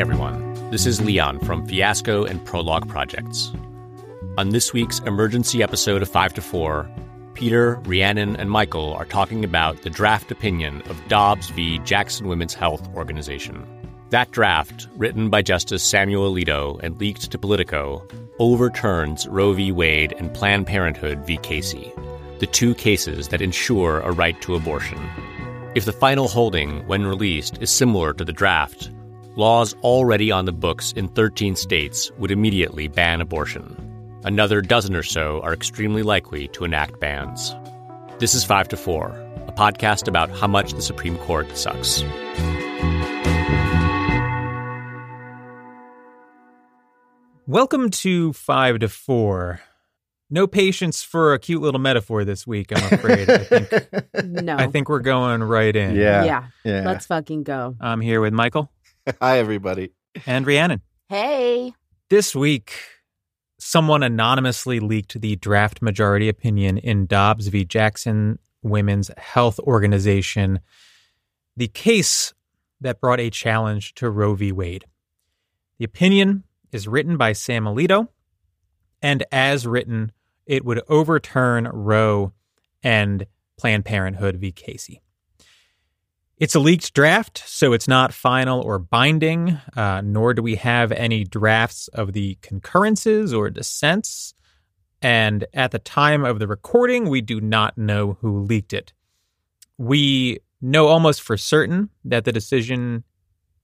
everyone. This is Leon from Fiasco and Prologue Projects. On this week's emergency episode of 5 to 4, Peter, Rhiannon, and Michael are talking about the draft opinion of Dobbs v. Jackson Women's Health Organization. That draft, written by Justice Samuel Alito and leaked to Politico, overturns Roe v. Wade and Planned Parenthood v. Casey, the two cases that ensure a right to abortion. If the final holding, when released, is similar to the draft, laws already on the books in 13 states would immediately ban abortion. Another dozen or so are extremely likely to enact bans. This is 5 to 4, a podcast about how much the Supreme Court sucks. Welcome to 5 to 4. No patience for a cute little metaphor this week, I'm afraid. I think, No. I think we're going right in. Yeah. yeah. Yeah. Let's fucking go. I'm here with Michael Hi, everybody. and Rhiannon. Hey. This week, someone anonymously leaked the draft majority opinion in Dobbs v. Jackson Women's Health Organization, the case that brought a challenge to Roe v. Wade. The opinion is written by Sam Alito, and as written, it would overturn Roe and Planned Parenthood v. Casey. It's a leaked draft, so it's not final or binding, uh, nor do we have any drafts of the concurrences or dissents. And at the time of the recording, we do not know who leaked it. We know almost for certain that the decision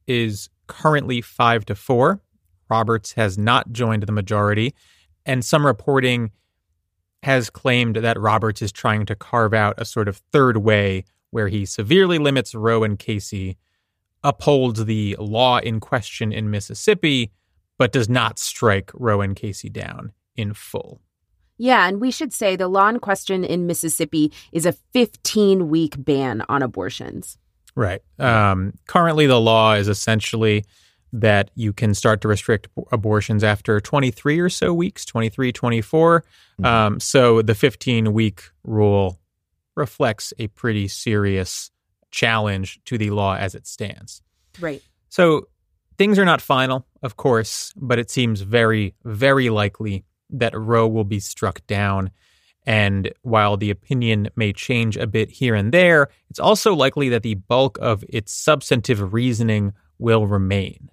is currently five to four. Roberts has not joined the majority, and some reporting has claimed that Roberts is trying to carve out a sort of third way where he severely limits Roe and Casey, upholds the law in question in Mississippi, but does not strike Roe and Casey down in full. Yeah, and we should say the law in question in Mississippi is a 15 week ban on abortions. Right. Um, currently, the law is essentially that you can start to restrict abortions after 23 or so weeks 23 24 um, so the 15 week rule reflects a pretty serious challenge to the law as it stands Right. so things are not final of course but it seems very very likely that roe will be struck down and while the opinion may change a bit here and there it's also likely that the bulk of its substantive reasoning will remain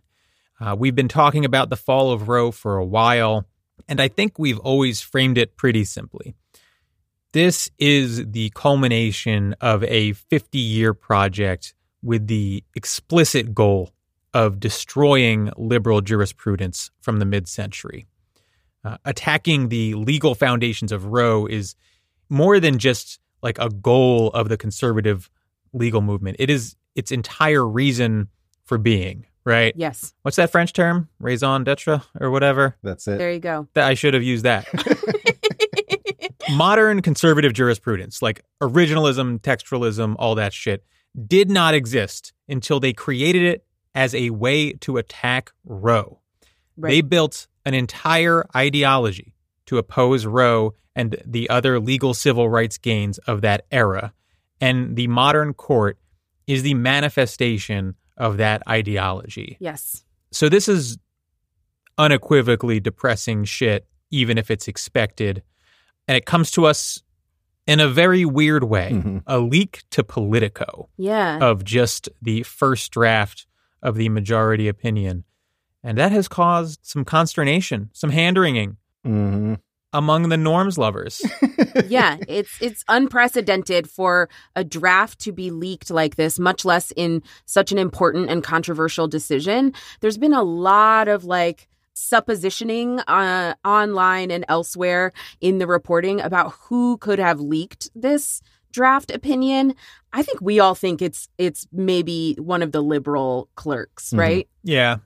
uh, we've been talking about the fall of Roe for a while, and I think we've always framed it pretty simply. This is the culmination of a 50 year project with the explicit goal of destroying liberal jurisprudence from the mid century. Uh, attacking the legal foundations of Roe is more than just like a goal of the conservative legal movement, it is its entire reason for being right? Yes. What's that French term? Raison d'etre or whatever? That's it. There you go. That I should have used that. Modern conservative jurisprudence, like originalism, textualism, all that shit, did not exist until they created it as a way to attack Roe. Right. They built an entire ideology to oppose Roe and the other legal civil rights gains of that era. And the modern court is the manifestation of that ideology. yes. So this is unequivocally depressing shit, even if it's expected. And it comes to us in a very weird way Mhm. a leak to Politico Yeah. of just the first draft of the majority opinion. And that has caused some consternation, some hand wringing hmm among the norms lovers. yeah, it's it's unprecedented for a draft to be leaked like this, much less in such an important and controversial decision. There's been a lot of like suppositioning uh, online and elsewhere in the reporting about who could have leaked this draft opinion. I think we all think it's it's maybe one of the liberal clerks, Mhm. right? yeah.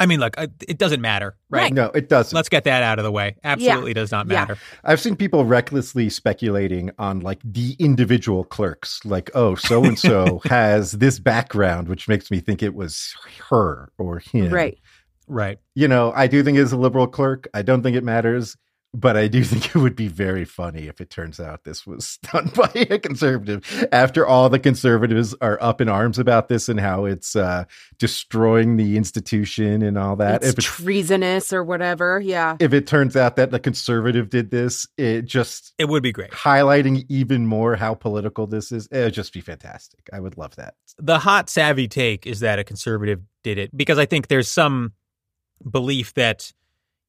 I mean, look, I- it doesn't matter, right? Right. No, it doesn't. Let's get that out of the way. Absolutely does not Yeah. matter. I've seen people recklessly speculating on like the individual clerks, like, oh, so and so has this background, which makes me think it was her or him. Right. Right. You know, I do think it's a liberal clerk. I don't think it matters. but I do think it would be very funny if it turns out this was done by a conservative. After all the conservatives are up in arms about this and how it's uh, destroying the institution and all that. It's if it's treasonous or whatever. Yeah. if it turns out that the conservative did this, it just It would be great. highlighting even more how political this is. It would just be fantastic. I would love that. The hot savvy take is that a conservative did it because I think there's some belief that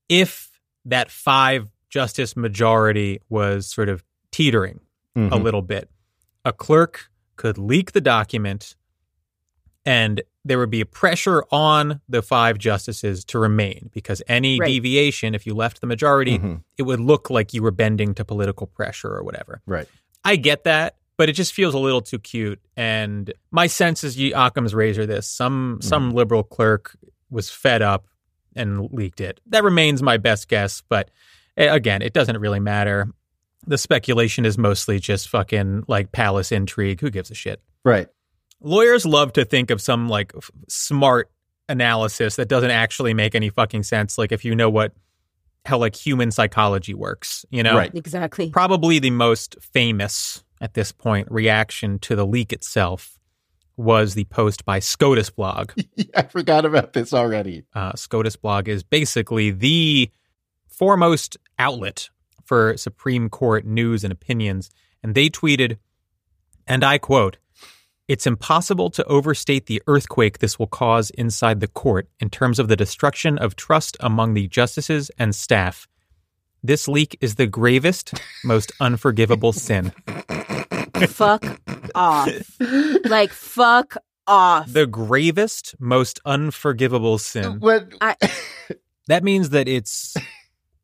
if that five justice majority was sort of teetering a Mhm. little bit, a clerk could leak the document and there would be a pressure on the five justices to remain because any Right. deviation, if you left the majority, Mhm. it would look like you were bending to political pressure or whatever. Right. I get that, but it just feels a little too cute. And my sense is you Occam's razor this. Some some liberal clerk was fed up and leaked it. That remains my best guess, but eh, again, it doesn't really matter. The speculation is mostly just fucking like palace intrigue. Who gives a shit? Right. Lawyers love to think of some like f- smart analysis that doesn't actually make any fucking sense. Like if you know what how like human psychology works, you know? Right. Exactly. probably the most famous at this point reaction to the leak itself was the post by SCOTUS blog. I forgot about this already. Uh, SCOTUS blog is basically the foremost outlet for Supreme Court news and opinions. And they tweeted, and I quote, it's impossible to overstate the earthquake this will cause inside the court in terms of the destruction of trust among the justices and staff. This leak is the gravest, most unforgivable sin. fuck off. Like fuck off. The gravest, most unforgivable sin. What? I- That means that it's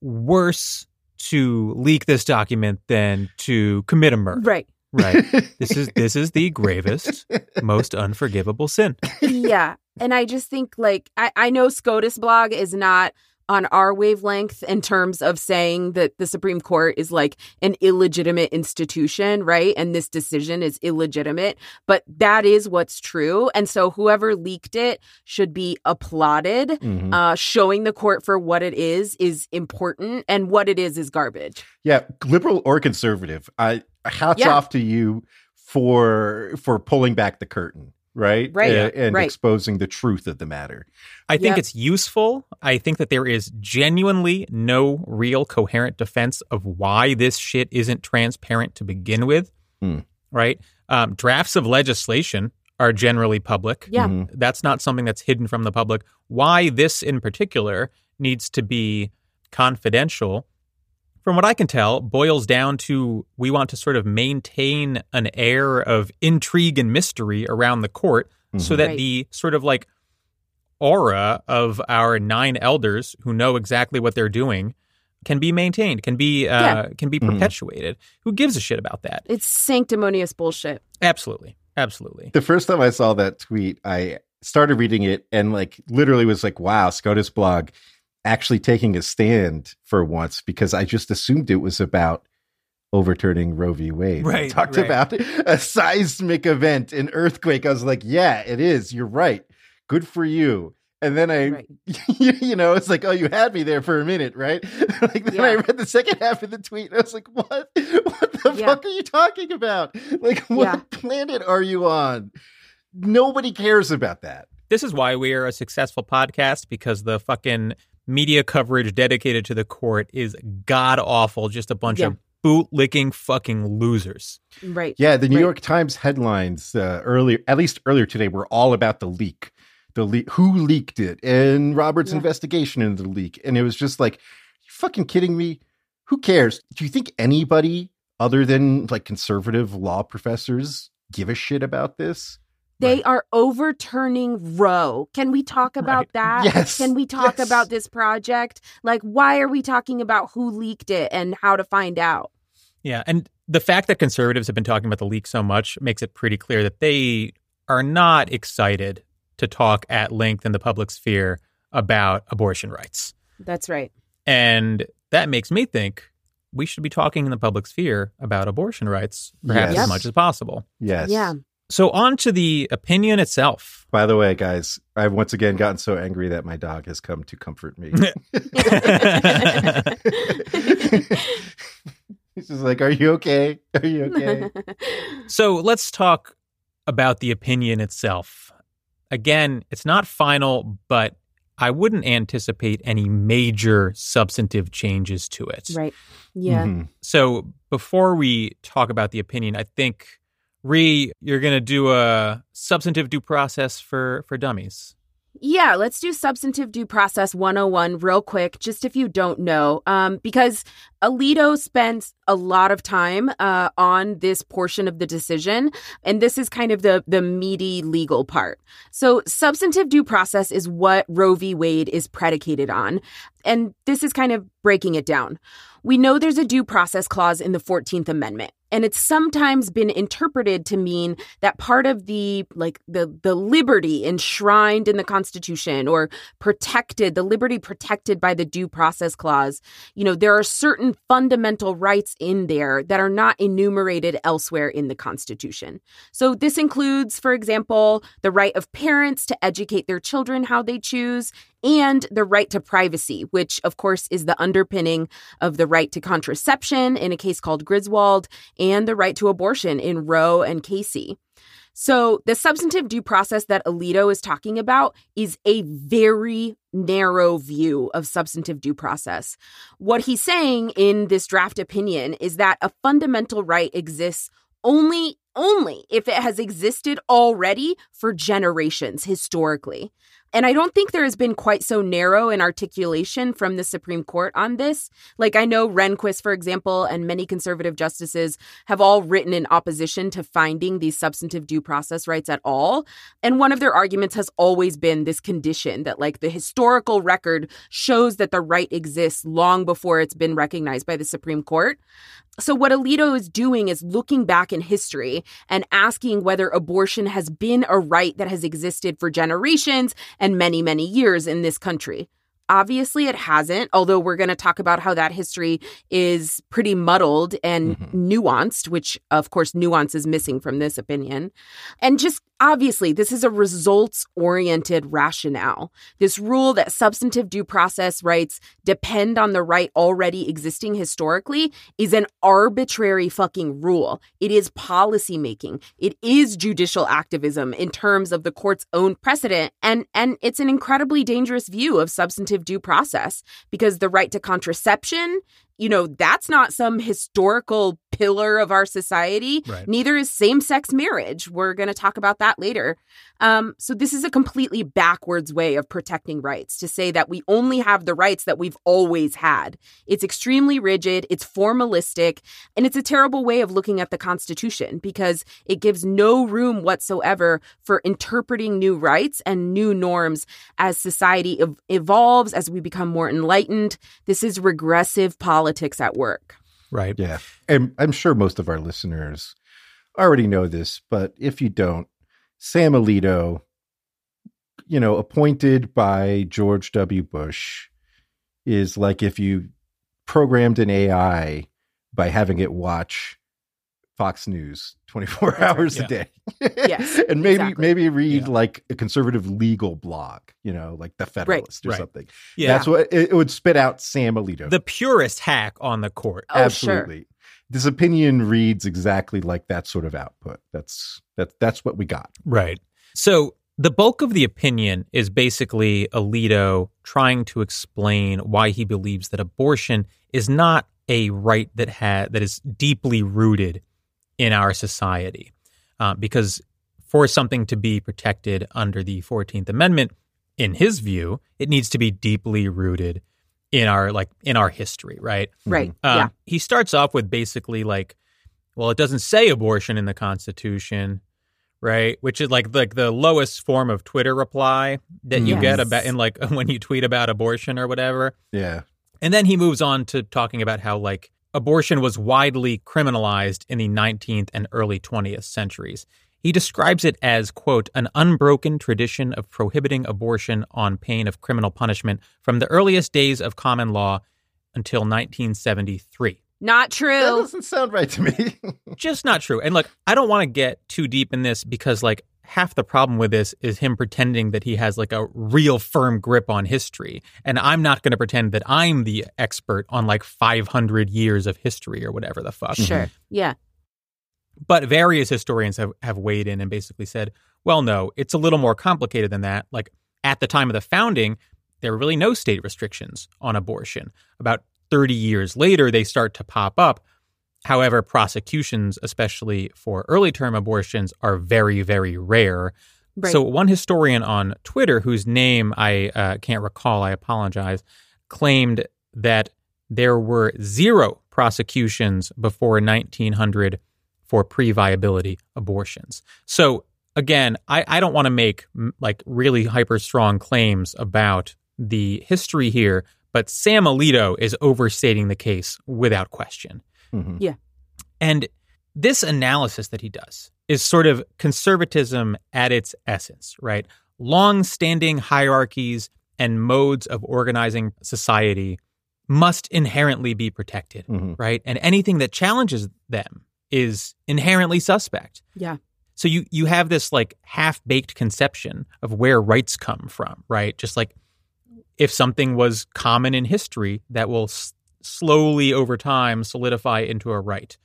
worse to leak this document than to commit a murder. right. Right. This is this is the gravest, most unforgivable sin. yeah. And I just think like I, I know SCOTUS blog is not on our wavelength in terms of saying that the Supreme Court is like an illegitimate institution, right? And this decision is illegitimate, but that is what's true. And so whoever leaked it should be applauded. Mhm. Uh, showing the court for what it is is important, and what it is is garbage. Yeah, liberal or conservative. I hats Yeah. off to you for for pulling back the curtain, right? Right, Uh, and right. exposing the truth of the matter. I think Yep. it's useful. I think that there is genuinely no real coherent defense of why this shit isn't transparent to begin with. Hmm. Right? Um, drafts of legislation are generally public. Yeah. Mhm. That's not something that's hidden from the public. Why this in particular needs to be confidential, from what I can tell, boils down to we want to sort of maintain an air of intrigue and mystery around the court so Mhm. that Right. the sort of like aura of our nine elders who know exactly what they're doing can be maintained, can be uh, Yeah. can be Mhm. perpetuated. Who gives a shit about that? It's sanctimonious bullshit. Absolutely. Absolutely. The first time I saw that tweet, I started reading it and like literally was like, wow, SCOTUS blog actually taking a stand for once because I just assumed it was about overturning Roe v. Wade. They Right, talked right. about a seismic event, an earthquake. I was like, yeah, it is. You're right. Good for you. And then I, Right. you know, it's like, oh, you had me there for a minute, right? like then I read the second half of the tweet and I was like, what? What the Yeah. fuck are you talking about? Like, what Yeah. planet are you on? Nobody cares about that. This is why we are a successful podcast because the fucking media coverage dedicated to the court is god awful. Just a bunch Yeah. of boot licking fucking losers. Right. Yeah, the New Right. York Times headlines uh, earlier, at least earlier today, were all about the leak. The leak, who leaked it, and Robert's Yeah. investigation into the leak, and it was just like, you fucking kidding me? Who cares? Do you think anybody other than like conservative law professors give a shit about this? They Right. are overturning Roe. Can we talk about Right. that? Yes, Can we talk yes. about this project? Like, why are we talking about who leaked it and how to find out? Yeah, and the fact that conservatives have been talking about the leak so much makes it pretty clear that they are not excited to talk at length in the public sphere about abortion rights. That's right. And that makes me think we should be talking in the public sphere about abortion rights perhaps Yes. as much as possible. Yes. Yeah. So on to the opinion itself. By the way, guys, I've once again gotten so angry that my dog has come to comfort me. He's just like, "Are you okay? Are you okay?" So let's talk about the opinion itself. Again, it's not final, but I wouldn't anticipate any major substantive changes to it. right. Yeah. Mhm. So before we talk about the opinion, I think Ree, you're going to do a substantive due process for for dummies. Yeah, let's do substantive due process 101 real quick, just if you don't know. Um, because Alito spends a lot of time uh, on this portion of the decision, and this is kind of the, the meaty legal part. So, substantive due process is what Roe v. Wade is predicated on. And this is kind of breaking it down. We know there's a due process clause in the 14th Amendment. And it's sometimes been interpreted to mean that part of the like the the liberty enshrined in the Constitution or protected, the liberty protected by the due process clause, you know, there are certain fundamental rights in there that are not enumerated elsewhere in the Constitution. So this includes, for example, the right of parents to educate their children how they choose and the right to privacy, which of course is the underpinning of the right to contraception in a case called Griswold and the right to abortion in Roe and Casey. So, the substantive due process that Alito is talking about is a very narrow view of substantive due process. What he's saying in this draft opinion is that a fundamental right exists only only if it has existed already for generations historically. And I don't think there has been quite so narrow an articulation from the Supreme Court on this. Like, I know Rehnquist, for example, and many conservative justices have all written in opposition to finding these substantive due process rights at all. And one of their arguments has always been this condition that, like, the historical record shows that the right exists long before it's been recognized by the Supreme Court. So, what Alito is doing is looking back in history and asking whether abortion has been a right that has existed for generations many, many years in this country. Obviously, it hasn't, although we're going to talk about how that history is pretty muddled and mm-hmm. nuanced, which, of course, nuance is missing from this opinion. And just obviously, this is a results oriented rationale. This rule that substantive due process rights depend on the right already existing historically is an arbitrary fucking rule. It is policy making. It is judicial activism in terms of the court's own precedent. And, and it's an incredibly dangerous view of substantive due process because the right to contraception you know, that's not some historical pillar of our society. Right. Neither is same sex marriage. We're going to talk about that later. Um, so, this is a completely backwards way of protecting rights to say that we only have the rights that we've always had. It's extremely rigid, it's formalistic, and it's a terrible way of looking at the Constitution because it gives no room whatsoever for interpreting new rights and new norms as society ev- evolves, as we become more enlightened. This is regressive politics at work. Right. Yeah. And I'm sure most of our listeners already know this, but if you don't, Sam Alito, you know, appointed by George W. Bush, is like if you programmed an AI by having it watch Fox News 24 That's right, hours yeah. a day. Yes, and maybe exactly. maybe read Yeah. like a conservative legal blog, you know, like the Federalist or Right. something. Yeah. That's what it, it would spit out Sam Alito. the purest hack on the court. Oh, sure. Absolutely. This opinion reads exactly like that sort of output. That's that's that's what we got. Right. So the bulk of the opinion is basically Alito trying to explain why he believes that abortion is not a right that ha- that is deeply rooted in our society, uh, because for something to be protected under the Fourteenth Amendment, in his view, it needs to be deeply rooted in our like in our history, right? Right. Um, yeah. He starts off with basically like, well, it doesn't say abortion in the Constitution, right? Which is like like the lowest form of Twitter reply that you get about in like when you tweet about abortion or whatever. Yeah. And then he moves on to talking about how like abortion was widely criminalized in the 19th and early 20th centuries. He describes it as, quote, an unbroken tradition of prohibiting abortion on pain of criminal punishment from the earliest days of common law until 1973. Not true. That doesn't sound right to me. Just not true. And look, I don't want to get too deep in this because, like, half the problem with this is him pretending that he has like a real firm grip on history. And I'm not going to pretend that I'm the expert on like 500 years of history or whatever the fuck. Sure. Mm-hmm. Yeah. But various historians have, have weighed in and basically said, well, no, it's a little more complicated than that. Like at the time of the founding, there were really no state restrictions on abortion. About 30 years later, they start to pop up. However, prosecutions, especially for early term abortions, are very, very rare. Right. So, one historian on Twitter, whose name I uh, can't recall, I apologize, claimed that there were zero prosecutions before 1900 for pre viability abortions. So, again, I, I don't want to make like really hyper strong claims about the history here, but Sam Alito is overstating the case without question. Mhm. And this analysis that he does is sort of conservatism at its essence, right? Long standing hierarchies and modes of organizing society must inherently be protected, Mhm. right? And anything that challenges them is inherently suspect. Yeah. So you you have this like half-baked conception of where rights come from, right? Just like if something was common in history that will slowly over time solidify into a right.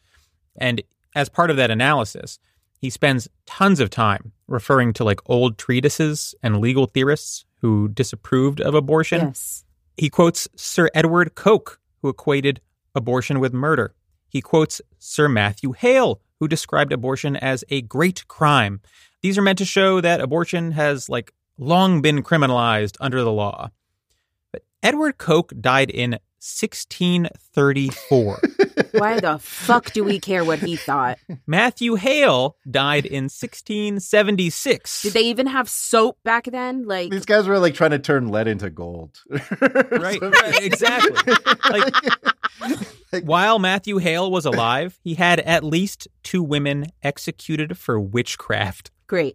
And as part of that analysis, he spends tons of time referring to like old treatises and legal theorists who disapproved of abortion. Yes. He quotes Sir Edward Coke, who equated abortion with murder. He quotes Sir Matthew Hale, who described abortion as a great crime. These are meant to show that abortion has like long been criminalized under the law. But Edward Coke died in 1634. Why the fuck do we care what he thought? Matthew Hale died in 1676. Did they even have soap back then? Like, These guys were like trying to turn lead into gold. Right, right, exactly. Like, while Matthew Hale was alive, he had at least two women executed for witchcraft. great.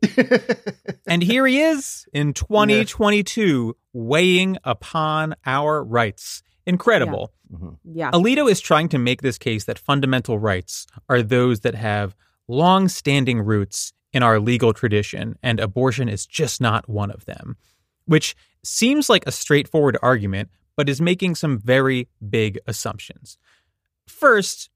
And here he is in 2022 weighing upon our rights. Incredible. Mhm. Yeah. Alito is trying to make this case that fundamental rights are those that have long standing roots in our legal tradition, and abortion is just not one of them, which seems like a straightforward argument, but is making some very big assumptions. First,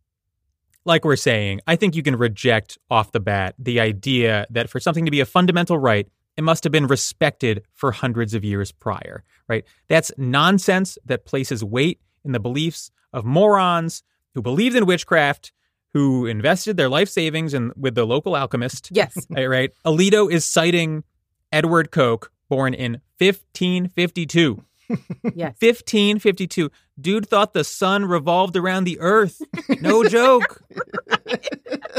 like we're saying, I think you can reject off the bat the idea that for something to be a fundamental right, it must have been respected for hundreds of years prior, right? That's nonsense that places weight in the beliefs of morons who believed in witchcraft, who invested their life savings in with the local alchemist. Yes. Right, right. Alito is citing Edward Coke, born in 1552. Yes. 1552. Dude thought the sun revolved around the earth. No joke.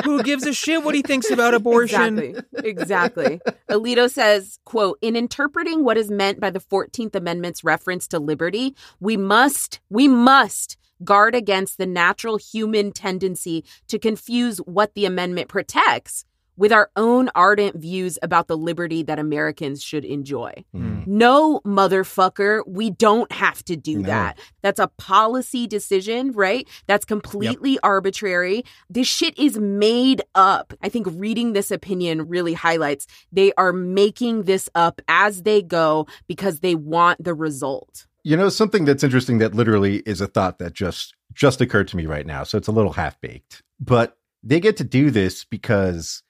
Who gives a shit what he thinks about abortion? Exactly. Exactly. Alito says, quote, in interpreting what is meant by the 14th Amendment's reference to liberty, we must, we must guard against the natural human tendency to confuse what the amendment protects with our own ardent views about the liberty that Americans should enjoy. Mhm. No, motherfucker, we don't have to do No. that. That's a policy decision, right? That's completely arbitrary. This shit is made up. I think reading this opinion really highlights they are making this up as they go because they want the result. You know, something that's interesting that literally is a thought that just just occurred to me right now. So it's a little half baked. But they get to do this because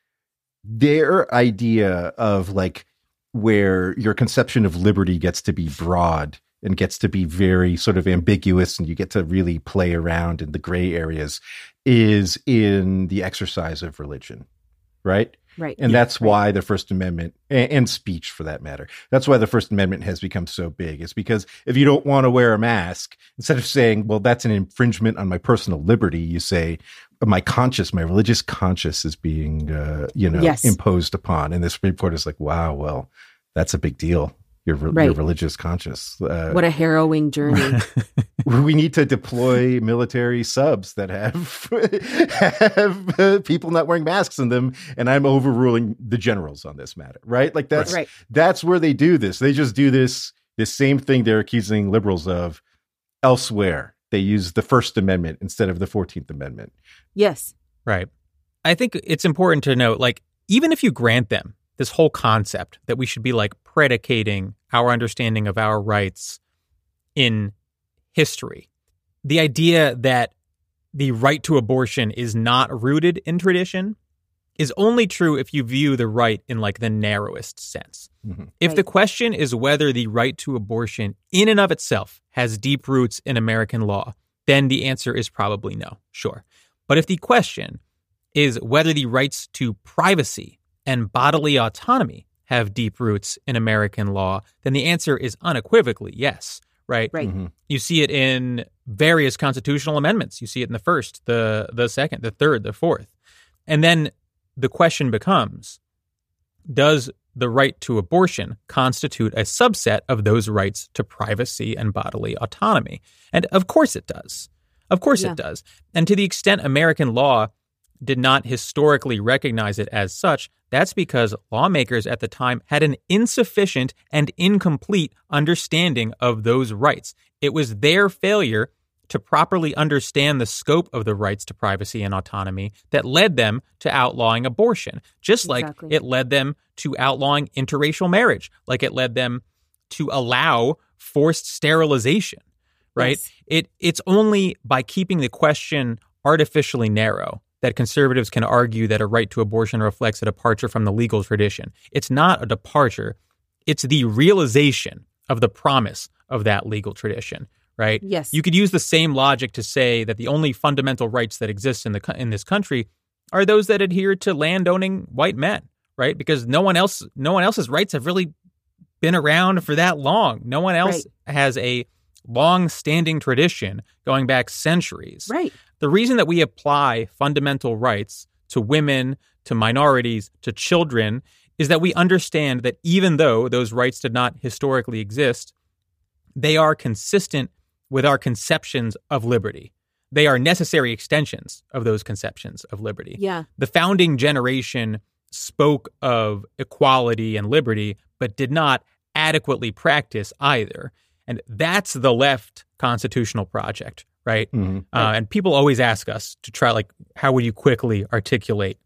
their idea of like where your conception of liberty gets to be broad and gets to be very sort of ambiguous and you get to really play around in the gray areas is in the exercise of religion. Right? Right. And that's Right. why the First Amendment and, and speech for that matter. That's why the First Amendment has become so big. It's because if you don't want to wear a mask, instead of saying, well, that's an infringement on my personal liberty, you say, my conscience, my religious conscience is being, uh, you know, Yes. imposed upon. And the Supreme Court is like, wow, well, that's a big deal. Your, re- your religious conscience. Uh, What a harrowing journey. we need to deploy military subs that have have uh, people not wearing masks in them and i'm overruling the generals on this matter right like that's right. that's where they do this they just do this this same thing they're accusing liberals of elsewhere they use the first amendment instead of the 14th amendment Yes. Right. I think it's important to note like, even if you grant them this whole concept that we should be like predicating our understanding of our rights in history. The idea that the right to abortion is not rooted in tradition is only true if you view the right in like the narrowest sense. Mm-hmm. If right. the question is whether the right to abortion in and of itself has deep roots in American law, then the answer is probably no, sure. But if the question is whether the rights to privacy and bodily autonomy have deep roots in American law, then the answer is unequivocally yes, right? Right. Mm-hmm. You see it in various constitutional amendments. You see it in the first, the the second, the third, the fourth. And then the question becomes does the right to abortion constitute a subset of those rights to privacy and bodily autonomy? And of course it does. Of course yeah. it does. And to the extent American law did not historically recognize it as such, that's because lawmakers at the time had an insufficient and incomplete understanding of those rights. It was their failure to properly understand the scope of the rights to privacy and autonomy that led them to outlawing abortion, just like exactly. it led them to outlawing interracial marriage, like it led them to allow forced sterilization, right? Yes. It it's only by keeping the question artificially narrow that conservatives can argue that a right to abortion reflects a departure from the legal tradition. It's not a departure, it's the realization of the promise of that legal tradition right? Yes. You could use the same logic to say that the only fundamental rights that exist in the in this country are those that adhere to landowning white men, right? Because no one else no one else's rights have really been around for that long. No one else right. has a long-standing tradition going back centuries. Right. The reason that we apply fundamental rights to women, to minorities, to children is that we understand that even though those rights did not historically exist, they are consistent with our conceptions of liberty. They are necessary extensions of those conceptions of liberty. Yeah. The founding generation spoke of equality and liberty, but did not adequately practice either. And that's the left constitutional project, right? Mm-hmm. Uh, and people always ask us to try, like, how would you quickly articulate,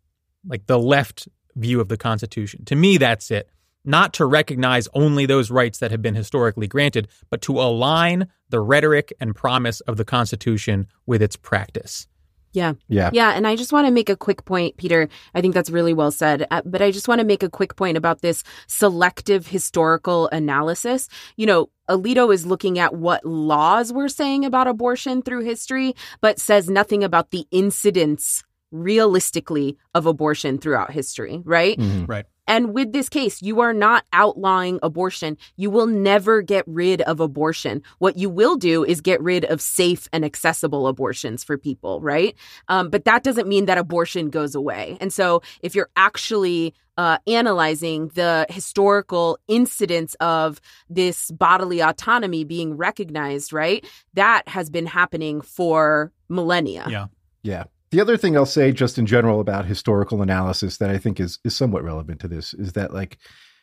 like, the left view of the Constitution? To me, that's it not to recognize only those rights that have been historically granted, but to align the rhetoric and promise of the Constitution with its practice. Yeah. Yeah. Yeah. And I just want to make a quick point, Peter. I think that's really well said. Uh, but I just want to make a quick point about this selective historical analysis. You know, Alito is looking at what laws were saying about abortion through history, but says nothing about the incidence realistically of abortion throughout history, right? Mm-hmm. Right. And with this case, you are not outlawing abortion. You will never get rid of abortion. What you will do is get rid of safe and accessible abortions for people, right? Um, but that doesn't mean that abortion goes away. And so if you're actually uh, analyzing the historical incidence of this bodily autonomy being recognized, right? That has been happening for millennia. Yeah. Yeah. The other thing I'll say, just in general, about historical analysis that I think is is somewhat relevant to this is that, like,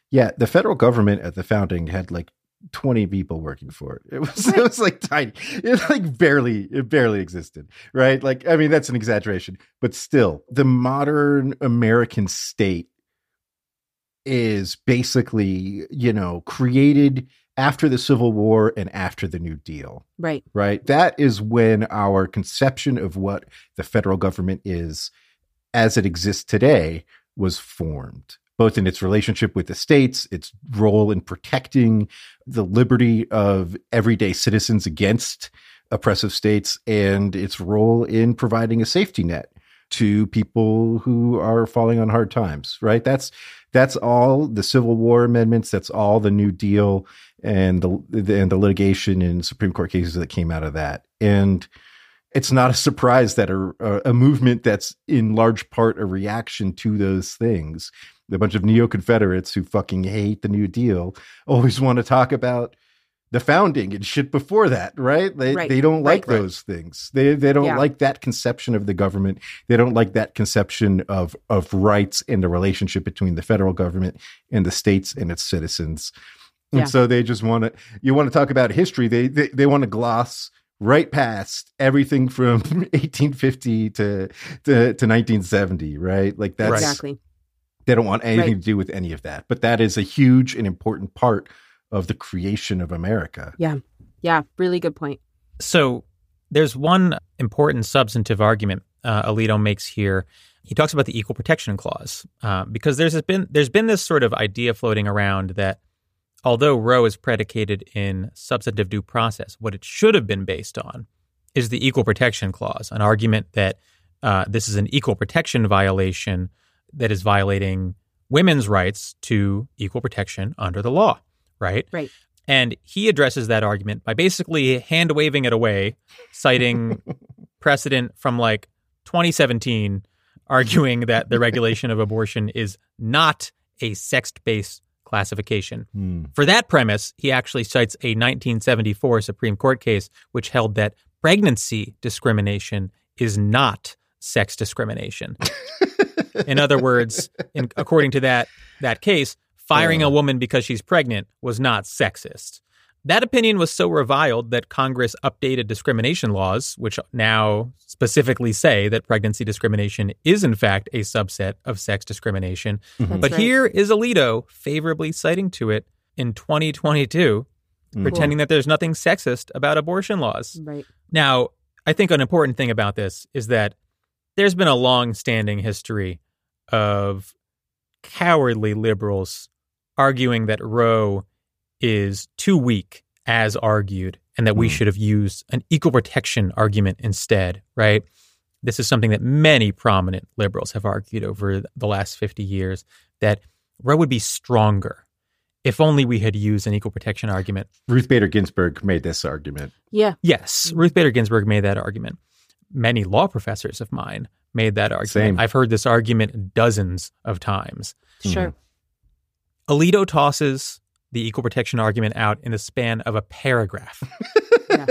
yeah, the federal government at the founding had like 20 people working for it. It was it was like tiny. It like barely it barely existed, right? Like I mean that's an exaggeration, but still the modern American state is basically, you know, created after the Civil War and after the New Deal. Right. Right. That is when our conception of what the federal government is as it exists today was formed, both in its relationship with the states, its role in protecting the liberty of everyday citizens against oppressive states, and its role in providing a safety net to people who are falling on hard times, right? That's that's all the Civil War amendments, that's all the New Deal and the, and the litigation and Supreme Court cases that came out of that. And it's not a surprise that a, a movement that's in large part a reaction to those things, a bunch of neo Confederates who fucking hate the New Deal, always want to talk about the founding and shit before that, right? They right. they don't like right, those things. They they don't yeah. like that conception of the government. They don't like that conception of of rights and the relationship between the federal government and the states and its citizens. And yeah. so they just want to, you want to talk about history. They, they, they want to gloss right past everything from 1850 to, to, to 1970, right? Like that's exactly. They don't want anything Right. to do with any of that. But that is a huge and important part of the creation of America. Yeah, Yeah. really good point. So there's one important substantive argument uh, Alito makes here. He talks about the equal protection clause uh, because there's been there's been this sort of idea floating around that although Roe is predicated in substantive due process, what it should have been based on is the equal protection clause, an argument that uh, this is an equal protection violation that is violating women's rights to equal protection under the law, right? Right. And he addresses that argument by basically hand waving it away, citing precedent from like 2017, arguing that the regulation of abortion is not a sex based classification. Hmm. For that premise, he actually cites a 1974 Supreme Court case which held that pregnancy discrimination is not sex discrimination. in other words, in, according to that that case, firing Uh. a woman because she's pregnant was not sexist. That opinion was so reviled that Congress updated discrimination laws, which now specifically say that pregnancy discrimination is, in fact, a subset of sex discrimination. Mhm. But right. here is Alito favorably citing to it in 2022, Mhm. pretending that there's nothing sexist about abortion laws. Right. Now, I think an important thing about this is that there's been a long standing history of cowardly liberals arguing that Roe is too weak as argued and that we Hmm. should have used an equal protection argument instead, right? This is something that many prominent liberals have argued over the last 50 years that Roe would be stronger if only we had used an equal protection argument. Ruth Bader Ginsburg made this argument. Yeah. Yes, Ruth Bader Ginsburg made that argument. Many law professors of mine made that argument. Same. I've heard this argument dozens of times. Sure. Alito tosses the equal protection argument out in the span of a paragraph.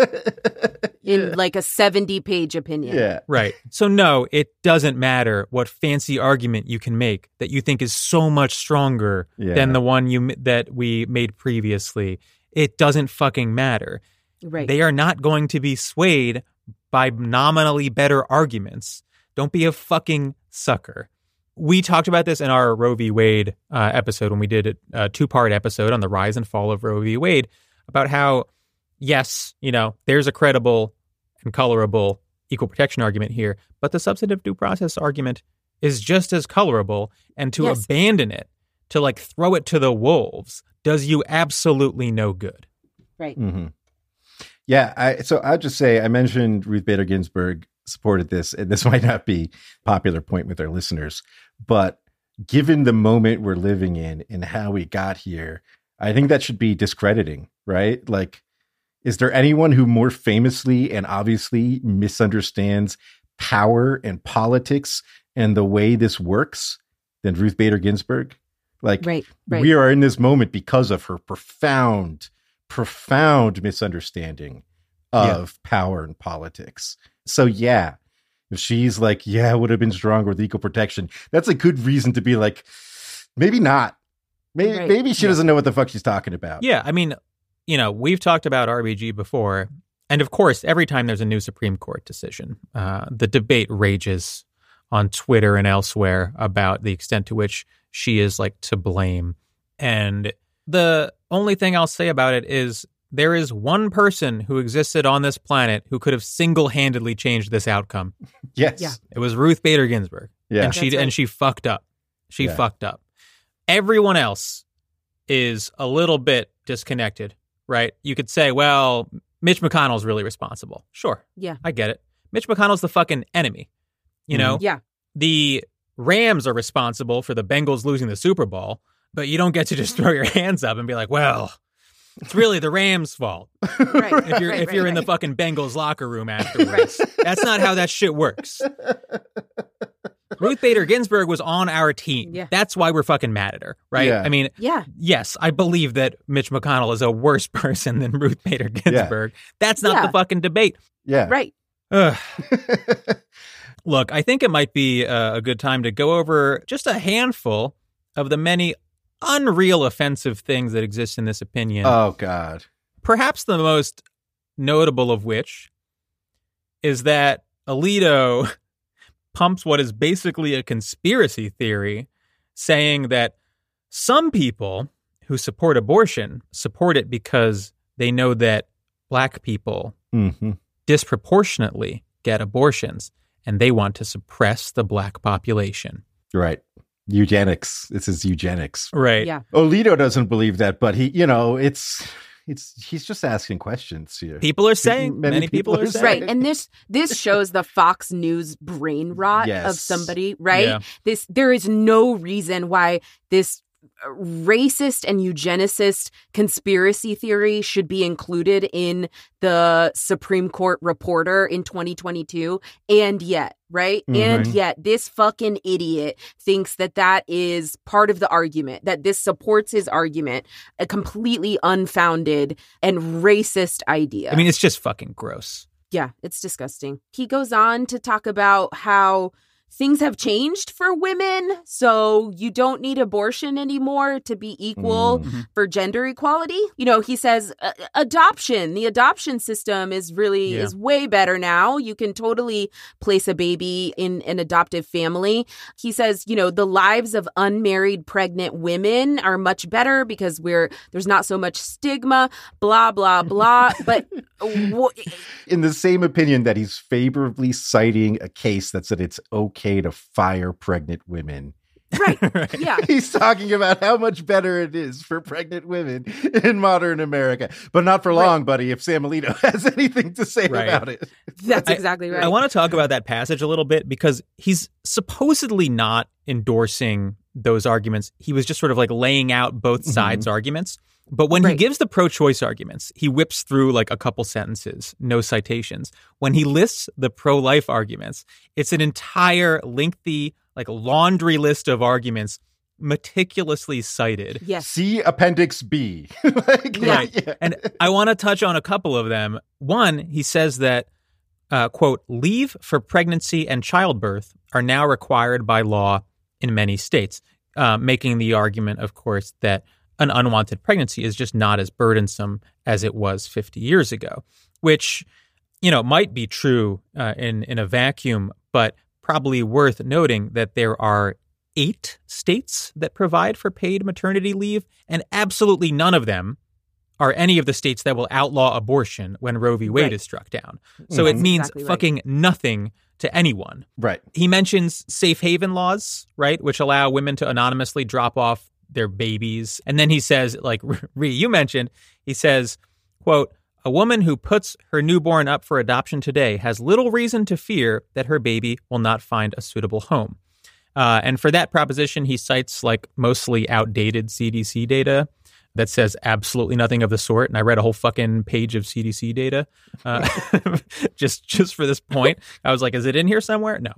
In like a 70 page opinion. yeah. right. So, no, it doesn't matter what fancy argument you can make that you think is so much stronger Yeah. than the one you that we made previously. It doesn't fucking matter. Right. They are not going to be swayed by nominally better arguments. Don't be a fucking sucker. We talked about this in our Roe v. Wade uh, episode when we did a two part episode on the rise and fall of Roe v. Wade about how, yes, you know, there's a credible and colorable equal protection argument here, but the substantive due process argument is just as colorable. And to Yes. abandon it, to like throw it to the wolves, does you absolutely no good. right. hmm Yeah, I, so I'll just say I mentioned Ruth Bader Ginsburg supported this, and this might not be popular point with our listeners, but given the moment we're living in and how we got here, I think that should be discrediting, right? Like, is there anyone who more famously and obviously misunderstands power and politics and the way this works than Ruth Bader Ginsburg? Like, Right. Right. we are in this moment because of her profound, profound misunderstanding of power and politics. So, yeah, if she's like, yeah, it would have been stronger with equal protection, that's a good reason to be like, maybe not. Maybe, Right. maybe she Yeah. doesn't know what the fuck she's talking about. Yeah, I mean, you know, we've talked about RBG before, and of course, every time there's a new Supreme Court decision, uh, the debate rages on Twitter and elsewhere about the extent to which she is like to blame. And the only thing I'll say about it is there is one person who existed on this planet who could have single-handedly changed this outcome. Yes. Yeah. It was Ruth Bader Ginsburg Yeah. and she right. and she fucked up. She Yeah. fucked up. Everyone else is a little bit disconnected, right? You could say, well, Mitch McConnell's really responsible. Sure, Yeah. I get it. Mitch McConnell's the fucking enemy. You mm-hmm. know, Yeah. the Rams are responsible for the Bengals losing the Super Bowl, but you don't get to just throw your hands up and be like, well, it's really the Rams' fault Right. if you're right, if right, you're in the fucking Bengals locker room afterwards. That's not how that shit works. Ruth Bader Ginsburg was on our team. Yeah. That's why we're fucking mad at her, right? Yeah. I mean, Yeah. yes, I believe that Mitch McConnell is a worse person than Ruth Bader Ginsburg. Yeah. That's not Yeah. the fucking debate. Yeah. Right. Ugh. Look, I think it might be uh, a good time to go over just a handful of the many unreal offensive things that exist in this opinion. oh, God. Perhaps the most notable of which is that Alito pumps what is basically a conspiracy theory saying that some people who support abortion support it because they know that black people hmm disproportionately get abortions and they want to suppress the black population. Right. Eugenics. This is eugenics. Right. Yeah. Alito doesn't believe that, but he, you know, it's it's he's just asking questions here. People are saying, Many many, people, people are are saying. Right. And this this shows the Fox News brain rot of somebody, right? Yeah. This there is no reason why this racist and eugenicist conspiracy theory should be included in the Supreme Court reporter in 2022 and yet, right? And Mhm. yet this fucking idiot thinks that that is part of the argument, that this supports his argument, a completely unfounded and racist idea. I mean, it's just fucking gross. Yeah, it's disgusting. He goes on to talk about how things have changed for women, so you don't need abortion anymore to be equal Mm. for gender equality. You know, he says uh, adoption, the adoption system is really Yeah. is way better now. You can totally place a baby in an adoptive family. He says, you know, the lives of unmarried pregnant women are much better because we're there's not so much stigma, blah blah blah, but wh- In the same opinion that he's favorably citing a case that said it's okay to fire pregnant women. right. Right. Yeah. He's talking about how much better it is for pregnant women in modern America. But not for Right. long, buddy, if Sam Alito has anything to say Right. about it. That's I- exactly right. I want to talk about that passage a little bit because he's supposedly not endorsing those arguments. He was just sort of like laying out both Mhm. sides' arguments. But when he gives the pro choice arguments, he whips through like a couple sentences, no citations. When he lists the pro life arguments, it's an entire lengthy, like laundry list of arguments meticulously cited. yes. See Appendix B. Like, Yeah. And I want to touch on a couple of them. One, he says that, uh, quote, leave for pregnancy and childbirth are now required by law in many states, uh, making the argument, of course, that an unwanted pregnancy is just not as burdensome as it was 50 years ago, which, you know, might be true uh, in, in a vacuum, but probably worth noting that there are eight states that provide for paid maternity leave, and absolutely none of them are any of the states that will outlaw abortion when Roe v. Wade Right. is struck down. So it means exactly right. fucking nothing to anyone. right. He mentions safe haven laws, right, which allow women to anonymously drop off their babies. And then he says, like Ree, you mentioned, he says, quote, a woman who puts her newborn up for adoption today has little reason to fear that her baby will not find a suitable home. Uh, and for that proposition, he cites like mostly outdated CDC data that says absolutely nothing of the sort. And I read a whole fucking page of CDC data uh, just just for this point. I was like, is it in here somewhere? No.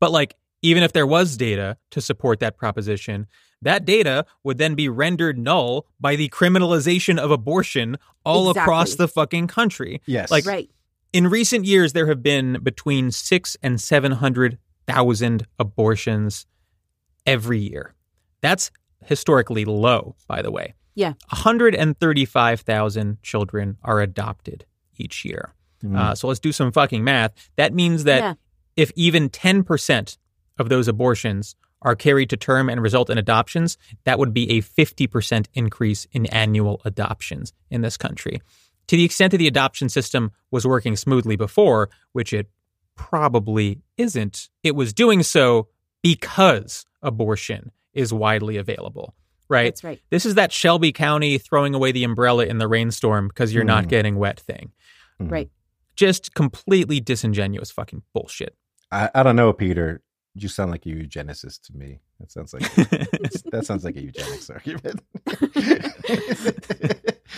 But like, even if there was data to support that proposition, that data would then be rendered null by the criminalization of abortion all across the fucking country. Yes. Like- right. In recent years, there have been between six and 700,000 abortions every year. That's historically low, by the way. Yeah. 135,000 children are adopted each year. Mm. Uh, so let's do some fucking math. That means that Yeah. if even 10% of those abortions are carried to term and result in adoptions, that would be a 50% increase in annual adoptions in this country. To the extent that the adoption system was working smoothly before, which it probably isn't, it was doing so because abortion is widely available, right? That's right. This is that Shelby County throwing away the umbrella in the rainstorm because you're not Mm. getting wet thing. Mm. Right. Just completely disingenuous fucking bullshit. I, I don't know, Peter. You sound like a eugenicist to me. That sounds like that sounds like a eugenics argument.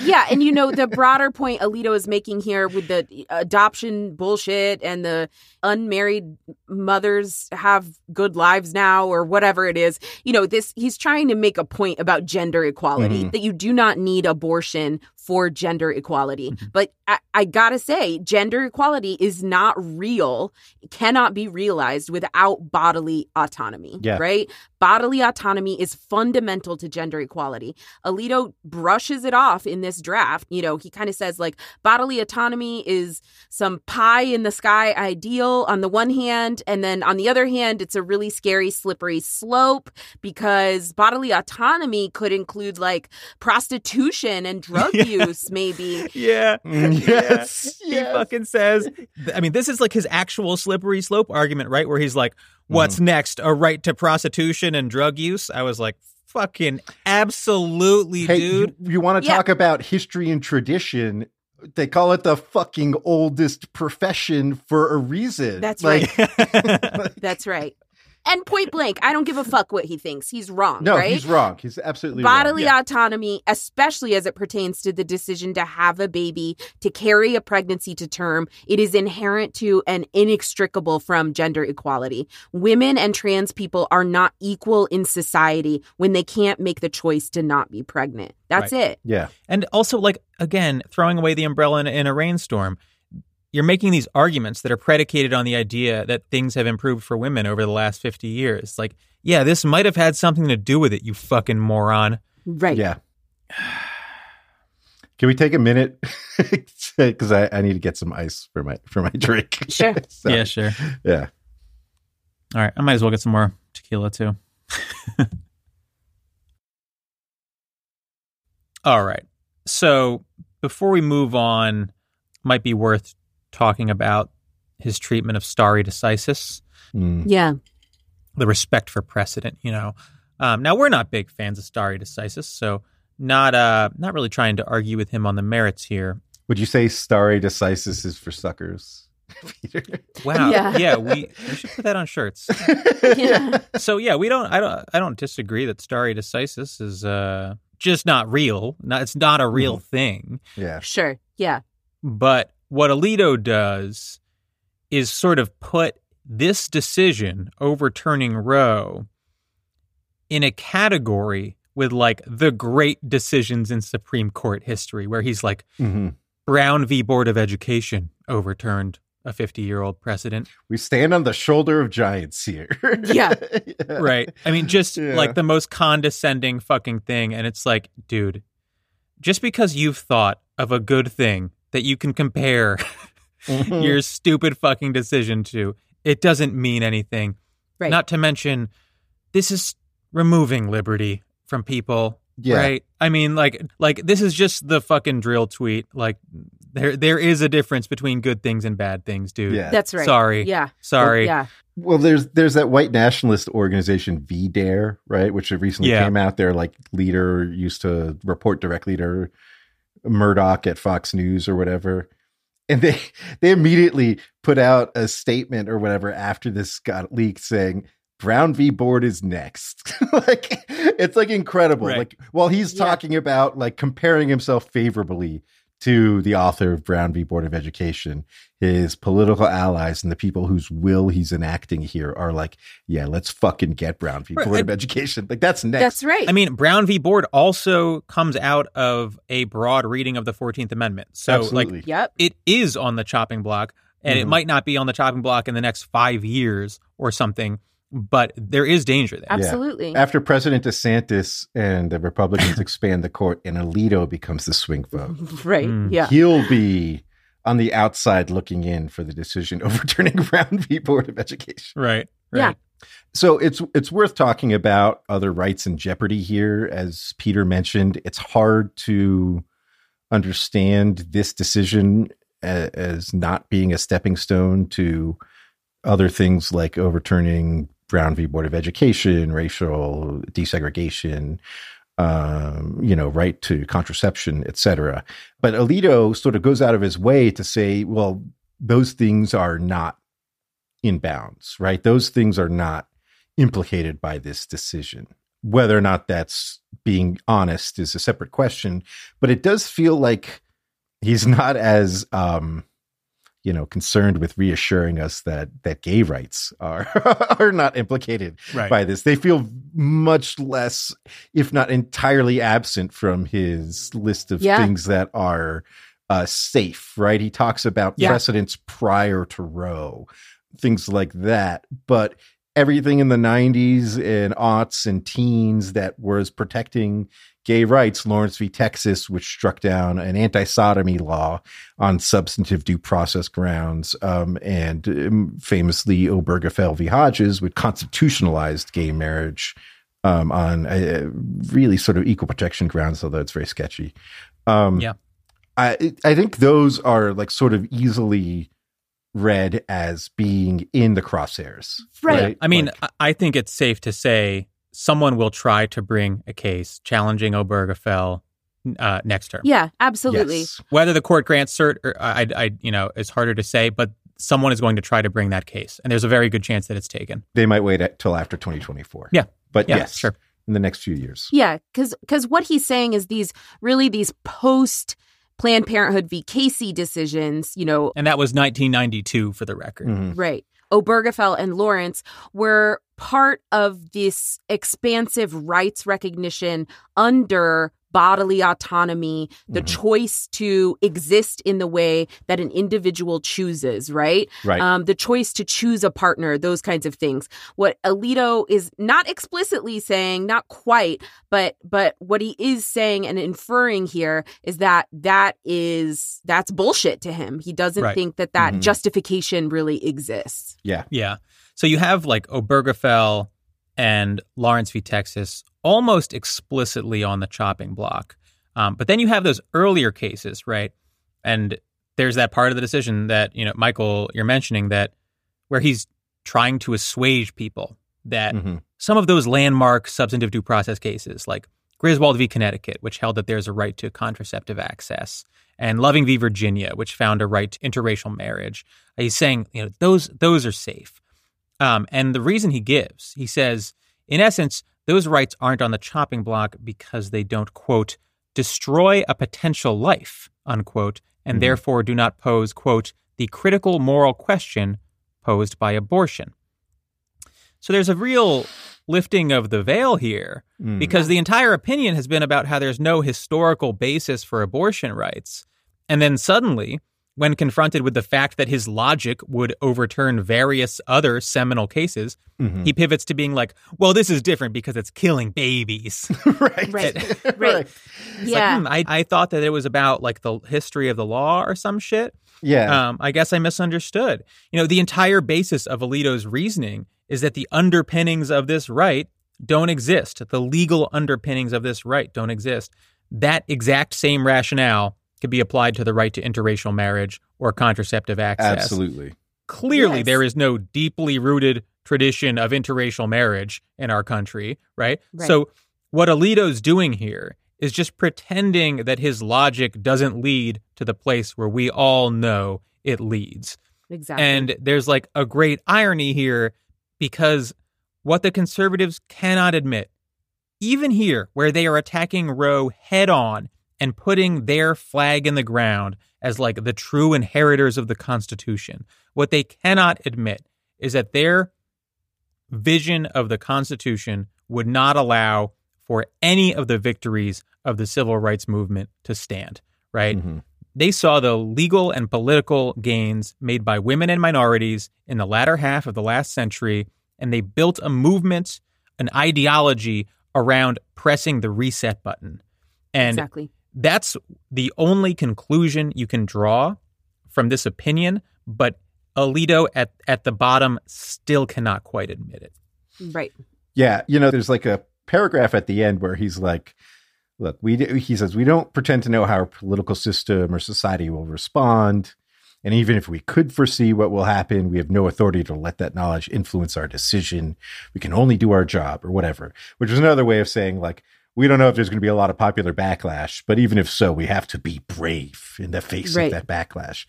Yeah, and you know the broader point Alito is making here with the adoption bullshit and the unmarried mothers have good lives now or whatever it is. You know, this he's trying to make a point about gender equality Mhm. that you do not need abortion for gender equality. Mm-hmm. But I, I, gotta say, gender equality is not real, cannot be realized without bodily autonomy, yeah. right? Bodily autonomy is fundamental to gender equality. Alito brushes it off in this draft. You know, he kind of says, like, bodily autonomy is some pie in the sky ideal on the one hand, and then on the other hand, it's a really scary, slippery slope because bodily autonomy could include like prostitution and drug yeah. Use, maybe. Yeah. Mm, yes. Yeah. Yes. He fucking says, I mean, this is like his actual slippery slope argument, right? Where he's like, what's mm. next? A right to prostitution and drug use? I was like, fucking absolutely, hey, dude. You, you want to yeah. talk about history and tradition? They call it the fucking oldest profession for a reason. That's like, right. That's right. And point blank, I don't give a fuck what he thinks. He's wrong. No, right? he's wrong. He's absolutely Bodily wrong. autonomy, especially as it pertains to the decision to have a baby, to carry a pregnancy to term, it is inherent to and inextricable from gender equality. Women and trans people are not equal in society when they can't make the choice to not be pregnant. That's right. it. Yeah. And also, like, again, throwing away the umbrella in, in a rainstorm you're making these arguments that are predicated on the idea that things have improved for women over the last 50 years. Like, yeah, this might have had something to do with it, you fucking moron. Right. Yeah. Can we take a minute? Because I, I need to get some ice for my for my drink. Sure. so, yeah, sure. Yeah. All right. I might as well get some more tequila too. All right. So before we move on, might be worth talking about his treatment of stare decisis. Mm. Yeah. The respect for precedent, you know. Um, now we're not big fans of stare decisis, so not uh not really trying to argue with him on the merits here. Would you say stare decisis is for suckers? Peter. Wow. Yeah. yeah, we, we should put that on shirts. yeah. So yeah, we don't I don't I don't disagree that stare decisis is uh just not real. Not, it's not a real mm. thing. Yeah. Sure. Yeah. But what Alito does is sort of put this decision overturning Roe in a category with like the great decisions in Supreme Court history, where he's like, mm-hmm. Brown v. Board of Education overturned a 50 year old precedent. We stand on the shoulder of giants here. yeah. yeah. Right. I mean, just yeah. like the most condescending fucking thing. And it's like, dude, just because you've thought of a good thing that you can compare mm-hmm. your stupid fucking decision to. It doesn't mean anything. Right. Not to mention, this is removing liberty from people. Yeah. Right. I mean, like, like this is just the fucking dril tweet. Like, there, there is a difference between good things and bad things, dude. Yeah. That's right. Sorry. Yeah. Sorry. Well, yeah. Well, there's there's that white nationalist organization VDARE, right, which recently yeah. came out. Their like leader used to report directly to Murdoch at Fox News or whatever. And they they immediately put out a statement or whatever after this got leaked saying Brown v. Board is next. like it's like incredible. Right. Like while he's yeah. talking about like comparing himself favorably to the author of Brown v. Board of Education, his political allies and the people whose will he's enacting here are like, yeah, let's fucking get Brown v. Right. Board of Education. Like that's next. That's right. I mean, Brown v. Board also comes out of a broad reading of the 14th Amendment. So Absolutely. like yep. it is on the chopping block and mm-hmm. it might not be on the chopping block in the next 5 years or something but there is danger there. Absolutely. Yeah. After President DeSantis and the Republicans expand the court and Alito becomes the swing vote. Right. Mm. Yeah. He'll be on the outside looking in for the decision overturning Brown v. Board of Education. Right. right. Yeah. So it's it's worth talking about other rights in jeopardy here. As Peter mentioned, it's hard to understand this decision as, as not being a stepping stone to other things like overturning Brown v. Board of Education, racial desegregation, um, you know, right to contraception, etc. But Alito sort of goes out of his way to say, well, those things are not in bounds, right? Those things are not implicated by this decision. Whether or not that's being honest is a separate question, but it does feel like he's not as um, you know concerned with reassuring us that that gay rights are are not implicated right. by this they feel much less, if not entirely absent from his list of Yeah. things that are uh, safe, right? He talks about Yeah. precedents prior to Roe, things like that. But everything in the 90s and aughts and teens that was protecting gay rights, Lawrence v. Texas, which struck down an anti sodomy law on substantive due process grounds, um, and um, famously Obergefell v. Hodges, which constitutionalized gay marriage um, on uh, really sort of equal protection grounds, although it's very sketchy. Um, Yeah. I I think those are like sort of easily read as being in the crosshairs. Right. I mean, Like- I I think it's safe to say someone will try to bring a case challenging Obergefell uh, next term. Yeah, absolutely. Yes. Whether the court grants cert, or I, I, you know, it's harder to say, but someone is going to try to bring that case, and there's a very good chance that it's taken. They might wait till after 2024. Yeah. But Yeah, yes, sure. in the next few years. Yeah, because because what he's saying is these really these post Planned Parenthood v. Casey decisions, you know, And that was 1992 for the record. Mhm. right? Obergefell and Lawrence were part of this expansive rights recognition under bodily autonomy, the Mhm. choice to exist in the way that an individual chooses, right? Right. um, the choice to choose a partner, those kinds of things. What Alito is not explicitly saying, not quite, but but what he is saying and inferring here is that that is that's bullshit to him. He doesn't Right. think that that Mhm. justification really exists. yeah. Yeah. So you have like Obergefell and Lawrence v. Texas almost explicitly on the chopping block. Um, but then you have those earlier cases, right? And there's that part of the decision that, you know, Michael, you're mentioning that where he's trying to assuage people that Mhm. some of those landmark substantive due process cases, like Griswold v. Connecticut, which held that there's a right to contraceptive access, and Loving v. Virginia, which found a right to interracial marriage. He's saying, you know, those those are safe. Um, and the reason he gives, he says, in essence, those rights aren't on the chopping block because they don't quote destroy a potential life unquote, and Mhm. therefore do not pose quote the critical moral question posed by abortion. So there's a real lifting of the veil here Mm. because the entire opinion has been about how there's no historical basis for abortion rights. And then suddenly, when confronted with the fact that his logic would overturn various other seminal cases, Mhm. he pivots to being like, well, this is different because it's killing babies. right. Right. Right. It's Yeah. like, hmm, I, I thought that it was about like the history of the law or some shit. Yeah. Um, I guess I misunderstood. You know, the entire basis of Alito's reasoning is that the underpinnings of this right don't exist. The legal underpinnings of this right don't exist. That exact same rationale could be applied to the right to interracial marriage or contraceptive access. Absolutely. Clearly, Yes. there is no deeply rooted tradition of interracial marriage in our country, right? Right. So, what Alito's doing here is just pretending that his logic doesn't lead to the place where we all know it leads. Exactly. And there's like a great irony here because what the conservatives cannot admit, even here where they are attacking Roe head on and putting their flag in the ground as like the true inheritors of the Constitution, what they cannot admit is that their vision of the Constitution would not allow for any of the victories of the civil rights movement to stand, right? Mhm. They saw the legal and political gains made by women and minorities in the latter half of the last century, and they built a movement, an ideology around pressing the reset button. And exactly. That's the only conclusion you can draw from this opinion, but Alito at, at the bottom still cannot quite admit it. Right. Yeah, you know, there's like a paragraph at the end where he's like, "Look, we," he says, "we don't pretend to know how our political system or society will respond, and even if we could foresee what will happen, we have no authority to let that knowledge influence our decision. We can only do our job, or whatever." Which is another way of saying like. We don't know if there's going to be a lot of popular backlash, but even if so, we have to be brave in the face Right. of that backlash.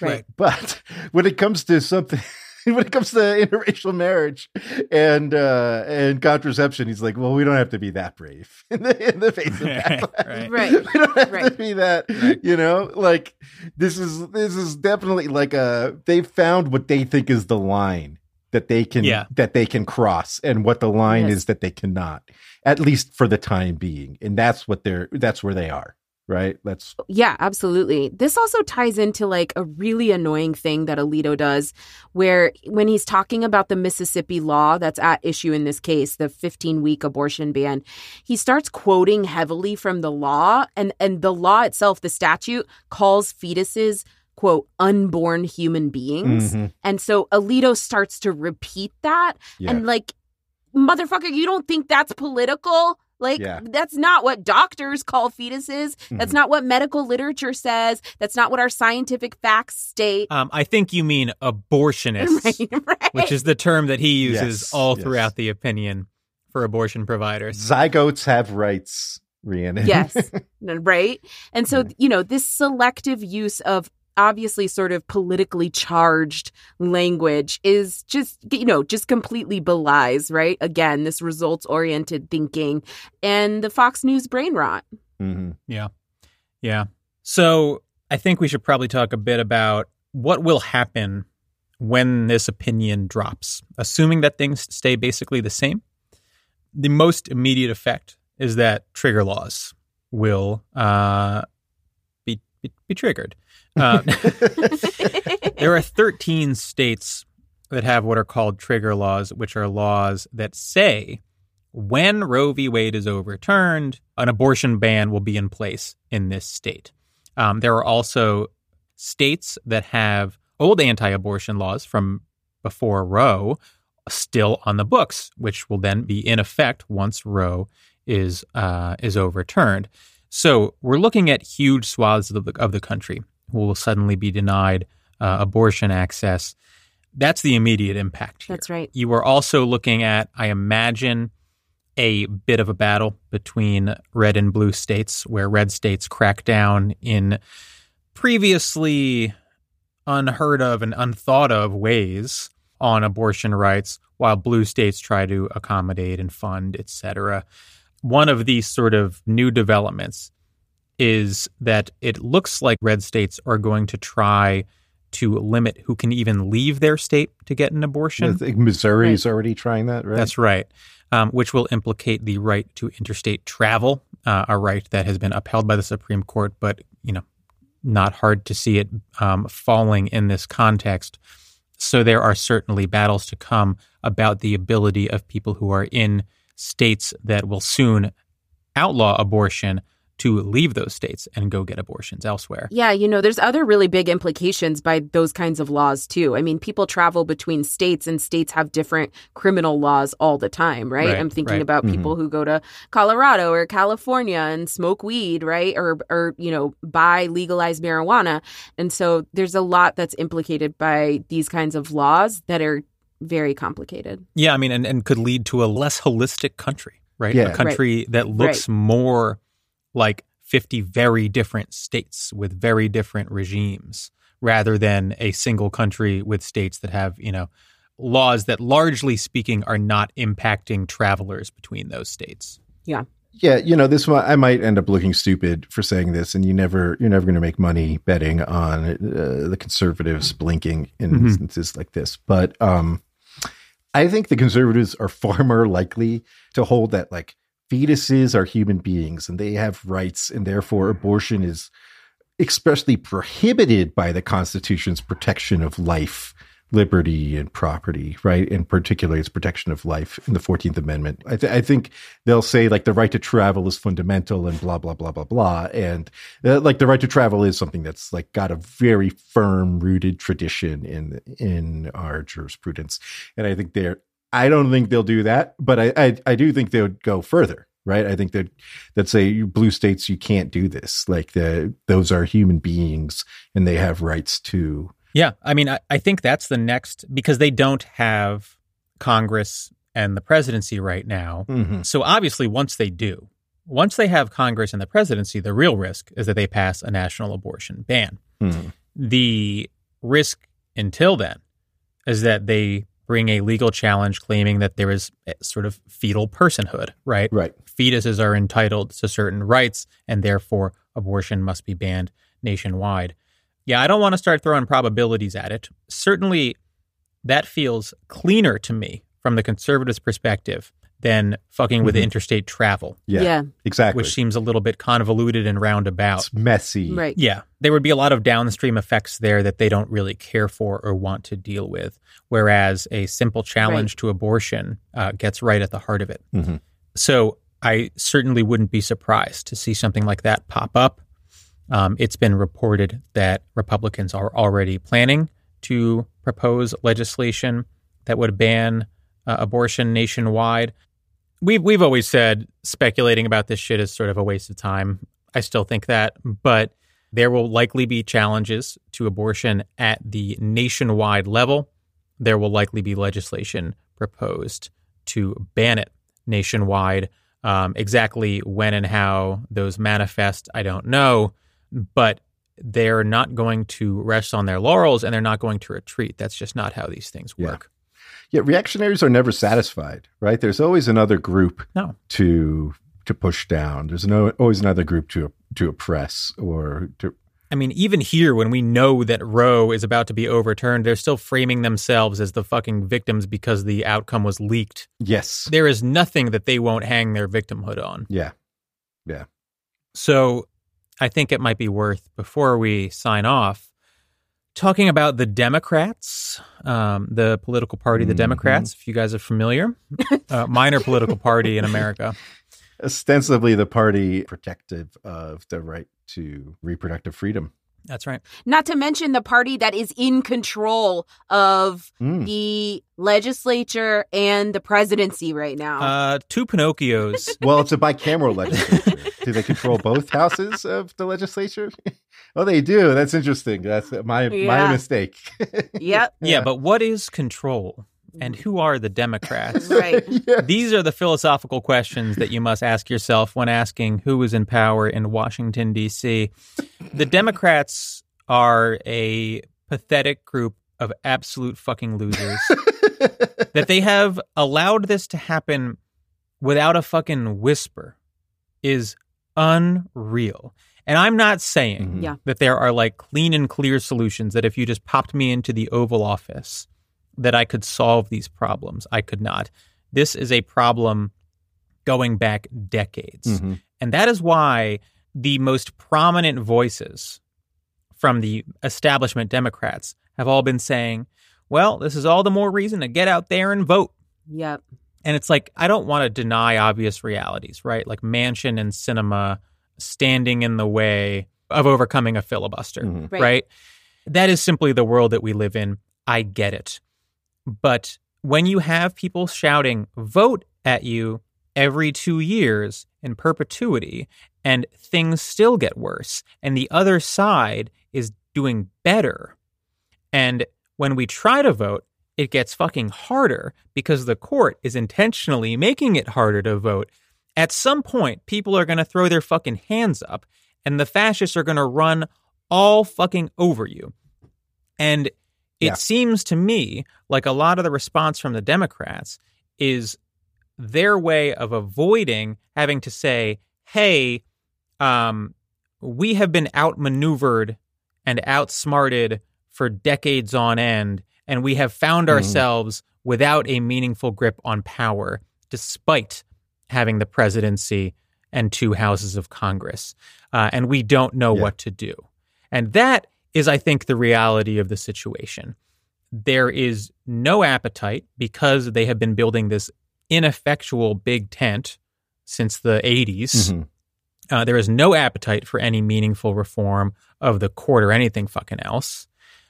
Right. But when it comes to something, when it comes to interracial marriage and uh, and contraception, he's like, well, we don't have to be that brave in the, in the face of backlash. Right. Right. We don't have to be that. Right. You know, like this is this is definitely like a they found what they think is the line that they can Yeah. that they can cross and what the line Yes. is that they cannot at least for the time being and that's what they're that's where they are right that's Yeah, absolutely. This also ties into like a really annoying thing that Alito does, where when he's talking about the Mississippi law that's at issue in this case, the 15 week abortion ban, he starts quoting heavily from the law, and, and the law itself, the statute, calls fetuses, quote, unborn human beings. Mhm. And so Alito starts to repeat that. yeah And like, motherfucker, you don't think that's political? Like, Yeah. that's not what doctors call fetuses. That's Mhm. not what medical literature says. That's not what our scientific facts state. Um, I think you mean abortionists, right, right. which is the term that he uses Yes, all yes. throughout the opinion for abortion providers. zygotes have rights Rhiannon. yes, right. And so, you know, this selective use of obviously sort of politically charged language is just, you know, just completely belies, right? Again, this results oriented thinking and the Fox News brain rot. Mhm. Yeah. So I think we should probably talk a bit about what will happen when this opinion drops, assuming that things stay basically the same. The most immediate effect is that trigger laws will uh, be, be be triggered. Uh, there are 13 states that have what are called trigger laws, which are laws that say when Roe v. Wade is overturned, an abortion ban will be in place in this state. Um, there are also states that have old anti abortion laws from before Roe still on the books, which will then be in effect once Roe is, uh, is overturned. So we're looking at huge swaths of the, of the country will suddenly be denied uh, abortion access. That's the immediate impact here. That's right. You are also looking at, I imagine, a bit of a battle between red and blue states, where red states crack down in previously unheard of and unthought of ways on abortion rights, while blue states try to accommodate and fund, etc. One of these sort of new developments is that it looks like red states are going to try to limit who can even leave their state to get an abortion. I think Missouri's already trying that, right? That's right, um, which will implicate the right to interstate travel, uh, a right that has been upheld by the Supreme Court, but you know, not hard to see it um, falling in this context. So there are certainly battles to come about the ability of people who are in states that will soon outlaw abortion to leave those states and go get abortions elsewhere. Yeah, you know, there's other really big implications by those kinds of laws too. I mean, people travel between states and states have different criminal laws all the time, right? Right, I'm thinking right. about people mm-hmm. who go to Colorado or California and smoke weed, right? Or or, you know, buy legalized marijuana. And so there's a lot that's implicated by these kinds of laws that are very complicated. Yeah, I mean, and, and could lead to a less holistic country, right? Yeah. A country that looks more like 50 very different states with very different regimes rather than a single country with states that have, you know, laws that largely speaking are not impacting travelers between those states. yeah, Yeah, you know, this one I might end up looking stupid for saying this, and you never, you're never going to make money betting on uh, the conservatives blinking in Mhm. instances like this. But um, I think the conservatives are far more likely to hold that like fetuses are human beings and they have rights, and therefore abortion is expressly prohibited by the Constitution's protection of life, liberty, and property, right? In particular, its protection of life in the 14th Amendment. I, th- I think they'll say like the right to travel is fundamental and blah, blah, blah, blah, blah. And uh, like the right to travel is something that's like got a very firm rooted tradition in, in our jurisprudence. And I think they're, I don't think they'll do that, but I, I, I do think they would go further right? I think that that say blue states you can't do this. Like the those are human beings and they have rights too. Yeah, I mean, I, I think that's the next because they don't have Congress and the presidency right now. Mm-hmm. So obviously, once they do, once they have Congress and the presidency, the real risk is that they pass a national abortion ban. Mm-hmm. The risk until then is that they bring a legal challenge claiming that there is sort of fetal personhood, right? Right. Fetuses are entitled to certain rights, and therefore abortion must be banned nationwide. Yeah, I don't want to start throwing probabilities at it. Certainly, that feels cleaner to me from the conservatives' perspective than fucking with Mhm. interstate travel, Yeah, Yeah. exactly. which seems a little bit convoluted and roundabout. it's messy. Right. Yeah, there would be a lot of downstream effects there that they don't really care for or want to deal with. Whereas a simple challenge to abortion uh, gets right at the heart of it. Mhm. So I certainly wouldn't be surprised to see something like that pop up. Um, it's been reported that Republicans are already planning to propose legislation that would ban uh, abortion nationwide. We've we've always said speculating about this shit is sort of a waste of time. I still think that, but there will likely be challenges to abortion at the nationwide level. There will likely be legislation proposed to ban it nationwide. Um, exactly when and how those manifest, I don't know, but they're not going to rest on their laurels and they're not going to retreat. That's just not how these things work. Yeah, reactionaries are never satisfied, right? There's always another group No. to to push down. There's no always another group to to oppress or to I mean, even here, when we know that Roe is about to be overturned, they're still framing themselves as the fucking victims because the outcome was leaked. yes, There is nothing that they won't hang their victimhood on. yeah, Yeah. So I think it might be worth, before we sign off, talking about the Democrats, um, the political party, the Mhm. Democrats, if you guys are familiar, uh, minor political party in America. ostensibly the party protective of the right to reproductive freedom. That's right. Not to mention the party that is in control of Mm. the legislature and the presidency right now. Uh, two Pinocchios. Well, it's a bicameral legislature. do they control both houses of the legislature? oh, they do. That's interesting. That's my my Yeah. mistake. yep. yeah, but what is control? And who are the Democrats? Right. Yeah. These are the philosophical questions that you must ask yourself when asking who is in power in Washington, D.C. The Democrats are a pathetic group of absolute fucking losers. that they have allowed this to happen without a fucking whisper is unreal. And I'm not saying Mhm. Yeah. that there are like clean and clear solutions that if you just popped me into the Oval Office, that I could solve these problems. I could not. This is a problem going back decades. Mhm. And that is why the most prominent voices from the establishment Democrats have all been saying, well, this is all the more reason to get out there and vote. Yep. And it's like, I don't want to deny obvious realities, right? Like Manchin and Sinema standing in the way of overcoming a filibuster, Mhm. Right. right? That is simply the world that we live in. I get it. But when you have people shouting, vote at you every two years in perpetuity, and things still get worse, and the other side is doing better. And when we try to vote, it gets fucking harder because the court is intentionally making it harder to vote. At some point, people are going to throw their fucking hands up and the fascists are going to run all fucking over you. And it Yeah. seems to me like a lot of the response from the Democrats is their way of avoiding having to say, hey, um, we have been outmaneuvered and outsmarted for decades on end, and we have found Mhm. ourselves without a meaningful grip on power, despite having the presidency and two houses of Congress. Uh, and we don't know Yeah. what to do. And that is, I think, the reality of the situation. There is no appetite because they have been building this ineffectual big tent since the 80s. Mhm. Uh, there is no appetite for any meaningful reform of the court or anything fucking else.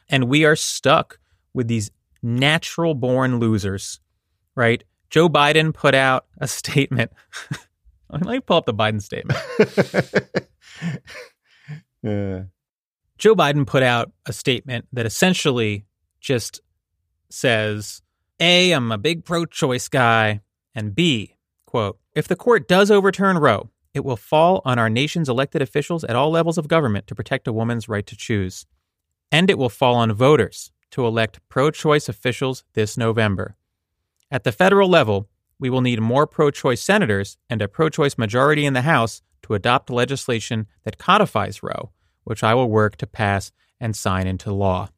And we are stuck with these natural born losers, right? Joe Biden put out a statement. Let me pull up the Biden statement. Yeah. Joe Biden put out a statement that essentially just says A, I'm a big pro choice guy, and B, quote, if the court does overturn Roe, it will fall on our nation's elected officials at all levels of government to protect a woman's right to choose. And it will fall on voters to elect pro choice officials this November. At the federal level, we will need more pro choice senators and a pro choice majority in the House to adopt legislation that codifies Roe, which I will work to pass and sign into law.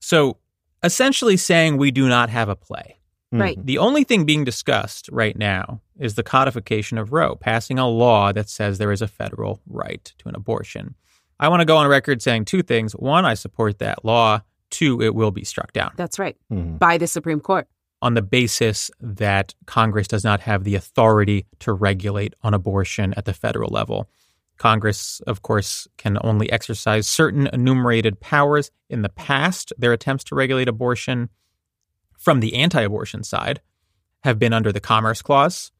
So essentially saying we do not have a play. Mm-hmm. Right. The only thing being discussed right now is the codification of Roe, passing a law that says there is a federal right to an abortion. I want to go on record saying two things. One, I support that law. Two, it will be struck down That's right. Mhm. By the Supreme Court. on the basis that Congress does not have the authority to regulate on abortion at the federal level. Congress, of course, can only exercise certain enumerated powers. In the past, their attempts to regulate abortion from the anti abortion side have been under the Commerce Clause,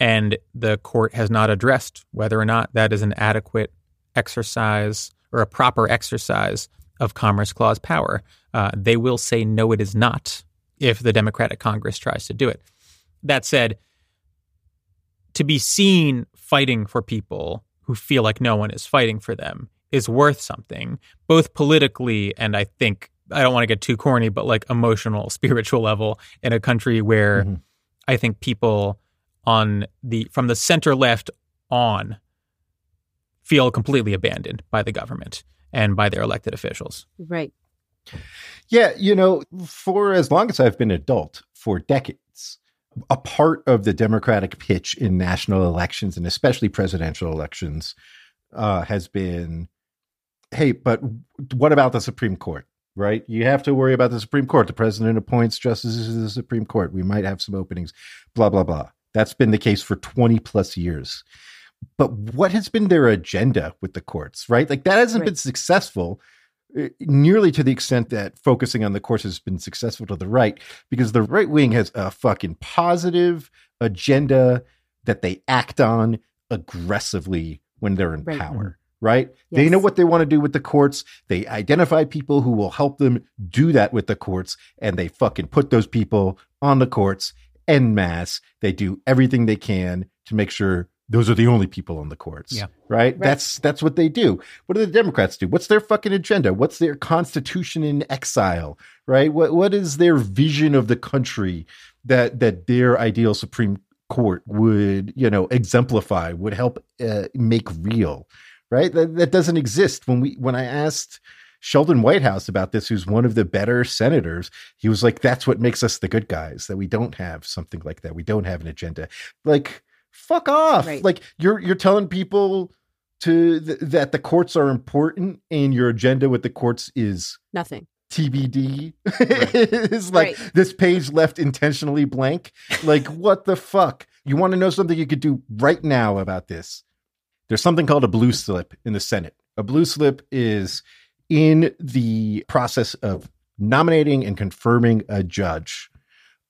and the court has not addressed whether or not that is an adequate exercise or a proper exercise of Commerce Clause power. Uh, they will say, no, it is not if the Democratic Congress tries to do it. That said, to be seen fighting for people who feel like no one is fighting for them is worth something, both politically and I think, I don't want to get too corny, but like emotional, spiritual level in a country where Mhm. I think people on the, from the center left on, feel completely abandoned by the government and by their elected officials. Right. Yeah, you know, for as long as I've been adult, for decades, a part of the Democratic pitch in national elections and especially presidential elections uh, has been, hey, but what about the Supreme Court? Right? You have to worry about the Supreme Court. The president appoints justices to the Supreme Court. We might have some openings, blah, blah, blah. That's been the case for 20 plus years. But what has been their agenda with the courts, right? Like that hasn't Right. been successful uh, nearly to the extent that focusing on the courts has been successful to the right, because the right wing has a fucking positive agenda that they act on aggressively when they're in Right. power. Right? They know what they want to do with the courts. They identify people who will help them do that with the courts, and they fucking put those people on the courts en masse. They do everything they can to make sure those are the only people on the courts. Yeah. Right? That's that's what they do. What do the Democrats do? What's their fucking agenda? What's their constitution in exile? Right? What what is their vision of the country that that their ideal Supreme Court would, you know, exemplify, would help uh, make real? Right? That, that doesn't exist. When we when I asked Sheldon Whitehouse about this, who's one of the better senators, he was like, "That's what makes us the good guys. That we don't have something like that. We don't have an agenda. Like, fuck off. Right. Like you're you're telling people to th- that the courts are important, and your agenda with the courts is Nothing. TBD. is like Right. this page left intentionally blank. Like, what the fuck? You want to know something you could do right now about this? There's something called a blue slip in the Senate. A blue slip is in the process of nominating and confirming a judge.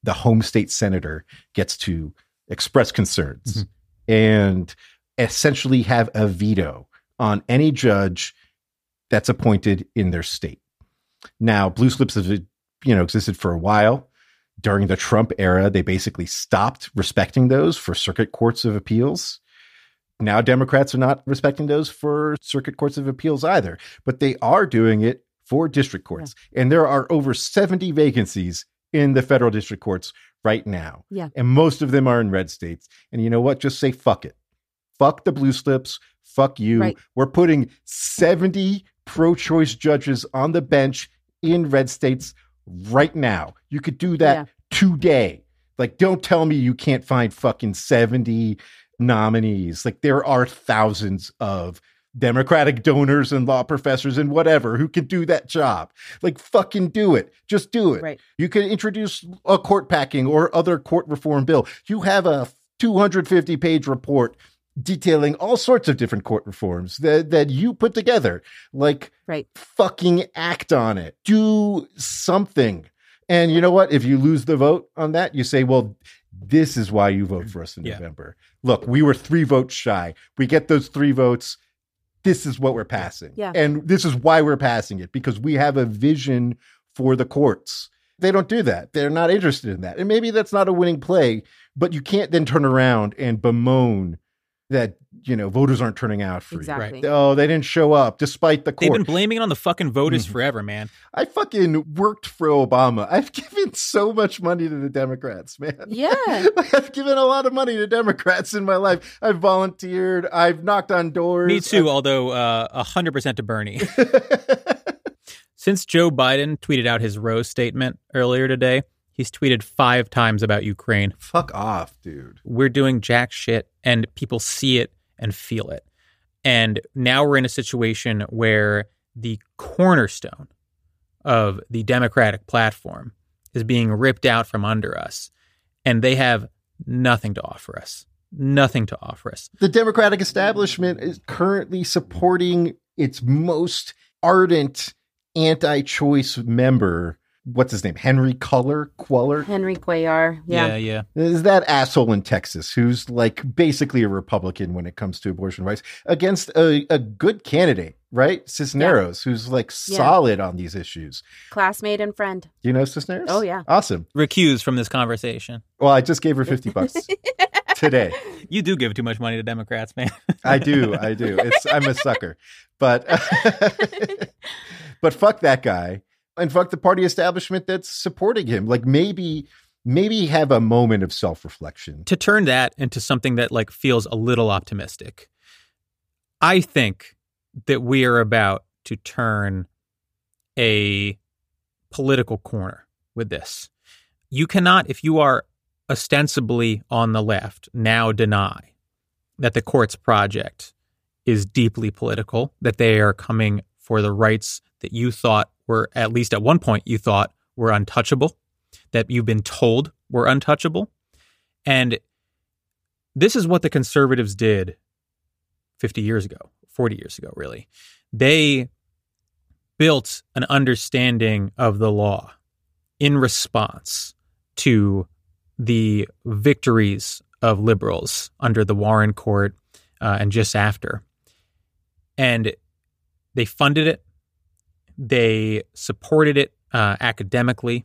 The home state senator gets to express concerns mm-hmm. and essentially have a veto on any judge that's appointed in their state. Now, blue slips have you know existed for a while. During the Trump era, they basically stopped respecting those for circuit courts of appeals. Now, Democrats are not respecting those for circuit courts of appeals either, but they are doing it for district courts. And there are over 70 vacancies in the federal district courts right now. Yeah. And most of them are in red states. And you know what? Just say fuck it. Fuck the blue slips. Fuck you. Right. We're putting 70 pro choice judges on the bench in red states right now. You could do that Yeah. today. Like, don't tell me you can't find fucking 70 nominees. Like, there are thousands of Democratic donors and law professors and whatever who can do that job. Like, fucking do it. Just do it. Right. You can introduce a court packing or other court reform bill. You have a 250 page report detailing all sorts of different court reforms that, that you put together. Like, Right. fucking act on it. Do something. And you know what? If you lose the vote on that, you say, well, this is why you vote for us in Yeah. November. Look, we were three votes shy. We get those three votes. This is what we're passing. Yeah. And this is why we're passing it because we have a vision for the courts. They don't do that. They're not interested in that. And maybe that's not a winning play, but you can't then turn around and bemoan that, you know, voters aren't turning out for Exactly. you. Oh, they didn't show up despite the court. They've been blaming it on the fucking voters Mhm. forever, man. I fucking worked for Obama. I've given so much money to the Democrats, man. Yeah. Like, I've given a lot of money to Democrats in my life. I've volunteered. I've knocked on doors. Me too, although uh, 100% to Bernie. Since Joe Biden tweeted out his Rose statement earlier today, he's tweeted five times about Ukraine. Fuck off, dude. We're doing jack shit, and people see it and feel it. And now we're in a situation where the cornerstone of the Democratic platform is being ripped out from under us, and they have nothing to offer us. Nothing to offer us. The Democratic establishment is currently supporting its most ardent anti choice member. What's his name? Henry Culler? Queller? Henry Cuellar. Yeah. yeah. yeah. Is that asshole in Texas who's like basically a Republican when it comes to abortion rights against a, a good candidate, right? Cisneros, who's like Yeah. solid on these issues. Classmate and friend. Do you know Cisneros? Oh, yeah. Awesome. Recuse from this conversation. Well, I just gave her 50 bucks today. You do give too much money to Democrats, man. I do. I do. It's I'm a sucker. But but fuck that guy and fuck the party establishment that's supporting him. Like maybe maybe have a moment of self-reflection. to turn that into something that like feels a little optimistic i think that we are about to turn a political corner with this you cannot if you are ostensibly on the left now deny that the court's project is deeply political that they are coming for the rights that you thought were at least at one point you thought were untouchable that you've been told were untouchable and this is what the conservatives did 50 years ago, 40 years ago, really. They built an understanding of the law in response to the victories of liberals under the Warren Court uh, and just after. And they funded it, they supported it uh, academically,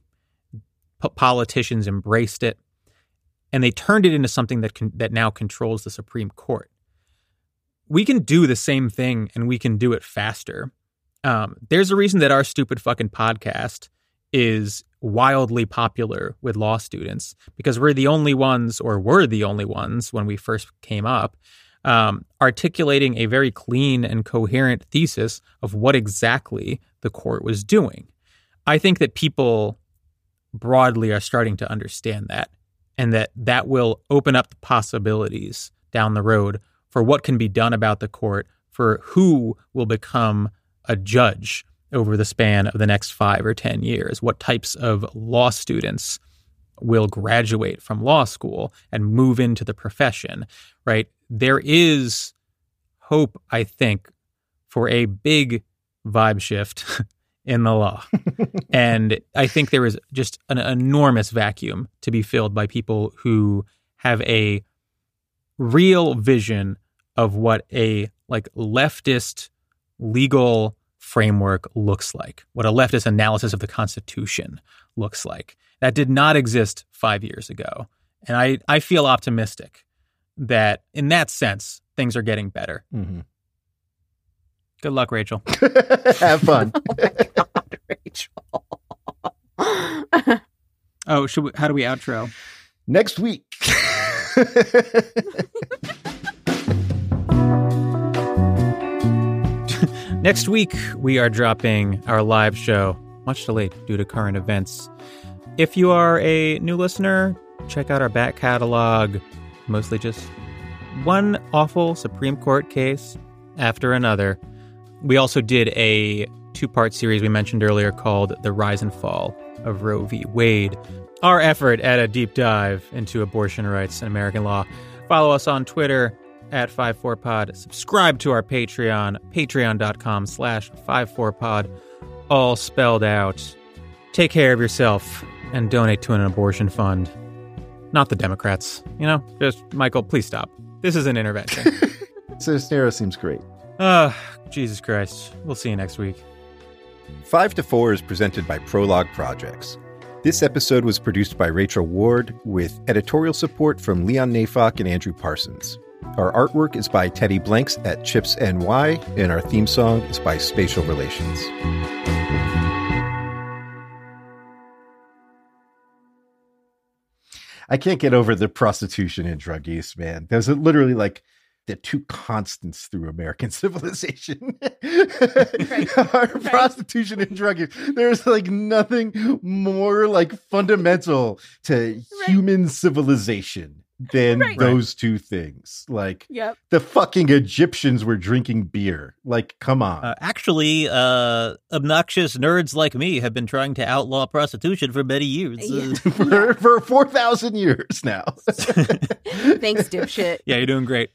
po- politicians embraced it and they turned it into something that can, that now controls the Supreme Court. We can do the same thing, and we can do it faster. Um, there's a reason that our stupid fucking podcast is wildly popular with law students because we're the only ones, or were the only ones when we first came up, um, articulating a very clean and coherent thesis of what exactly the court was doing. I think that people broadly are starting to understand that and that that will open up the possibilities down the road for what can be done about the court for who will become a judge over the span of the next 5 or 10 years what types of law students will graduate from law school and move into the profession right there is hope i think for a big vibe shift in the law and I think there is just an enormous vacuum to be filled by people who have a real vision of what a like leftist legal framework looks like, what a leftist analysis of the Constitution looks like. That did not exist five years ago. And I, I feel optimistic that in that sense, things are getting better. Mhm. Good luck, Rachel. Have fun. Rachel. Oh, should we, how do we outro? Next week. Next week, we are dropping our live show, much delayed due to current events. If you are a new listener, check out our back catalog. Mostly just one awful Supreme Court case after another. We also did a two part series we mentioned earlier called The Rise and Fall of Roe v. Wade. Our effort at a deep dive into abortion rights and American law. Follow us on Twitter at 54pod. Subscribe to our Patreon, patreon.com slash 54pod, all spelled out. Take care of yourself and donate to an abortion fund. Not the Democrats, you know? Just, Michael, please stop. This is an intervention. Cisneros seems great. Ah, Jesus Christ. We'll see you next week. 5 to 4 is presented by Prologue Projects. This episode was produced by Rachel Ward with editorial support from Leon Neyfakh and Andrew Parsons. Our artwork is by Teddy Blanks at Chips NY, and our theme song is by Spatial Relations. I can't get over the prostitution and drug use, man. There's a, literally like the two constants through American civilization are prostitution and drug use. There's like nothing more like fundamental to right. human civilization than right. those two things. Like yep. the fucking Egyptians were drinking beer. Like, come on. Uh, actually, uh, obnoxious nerds like me have been trying to outlaw prostitution for many years. Yeah. for, for 4,000 years now. Thanks, dipshit. Yeah, you're doing great.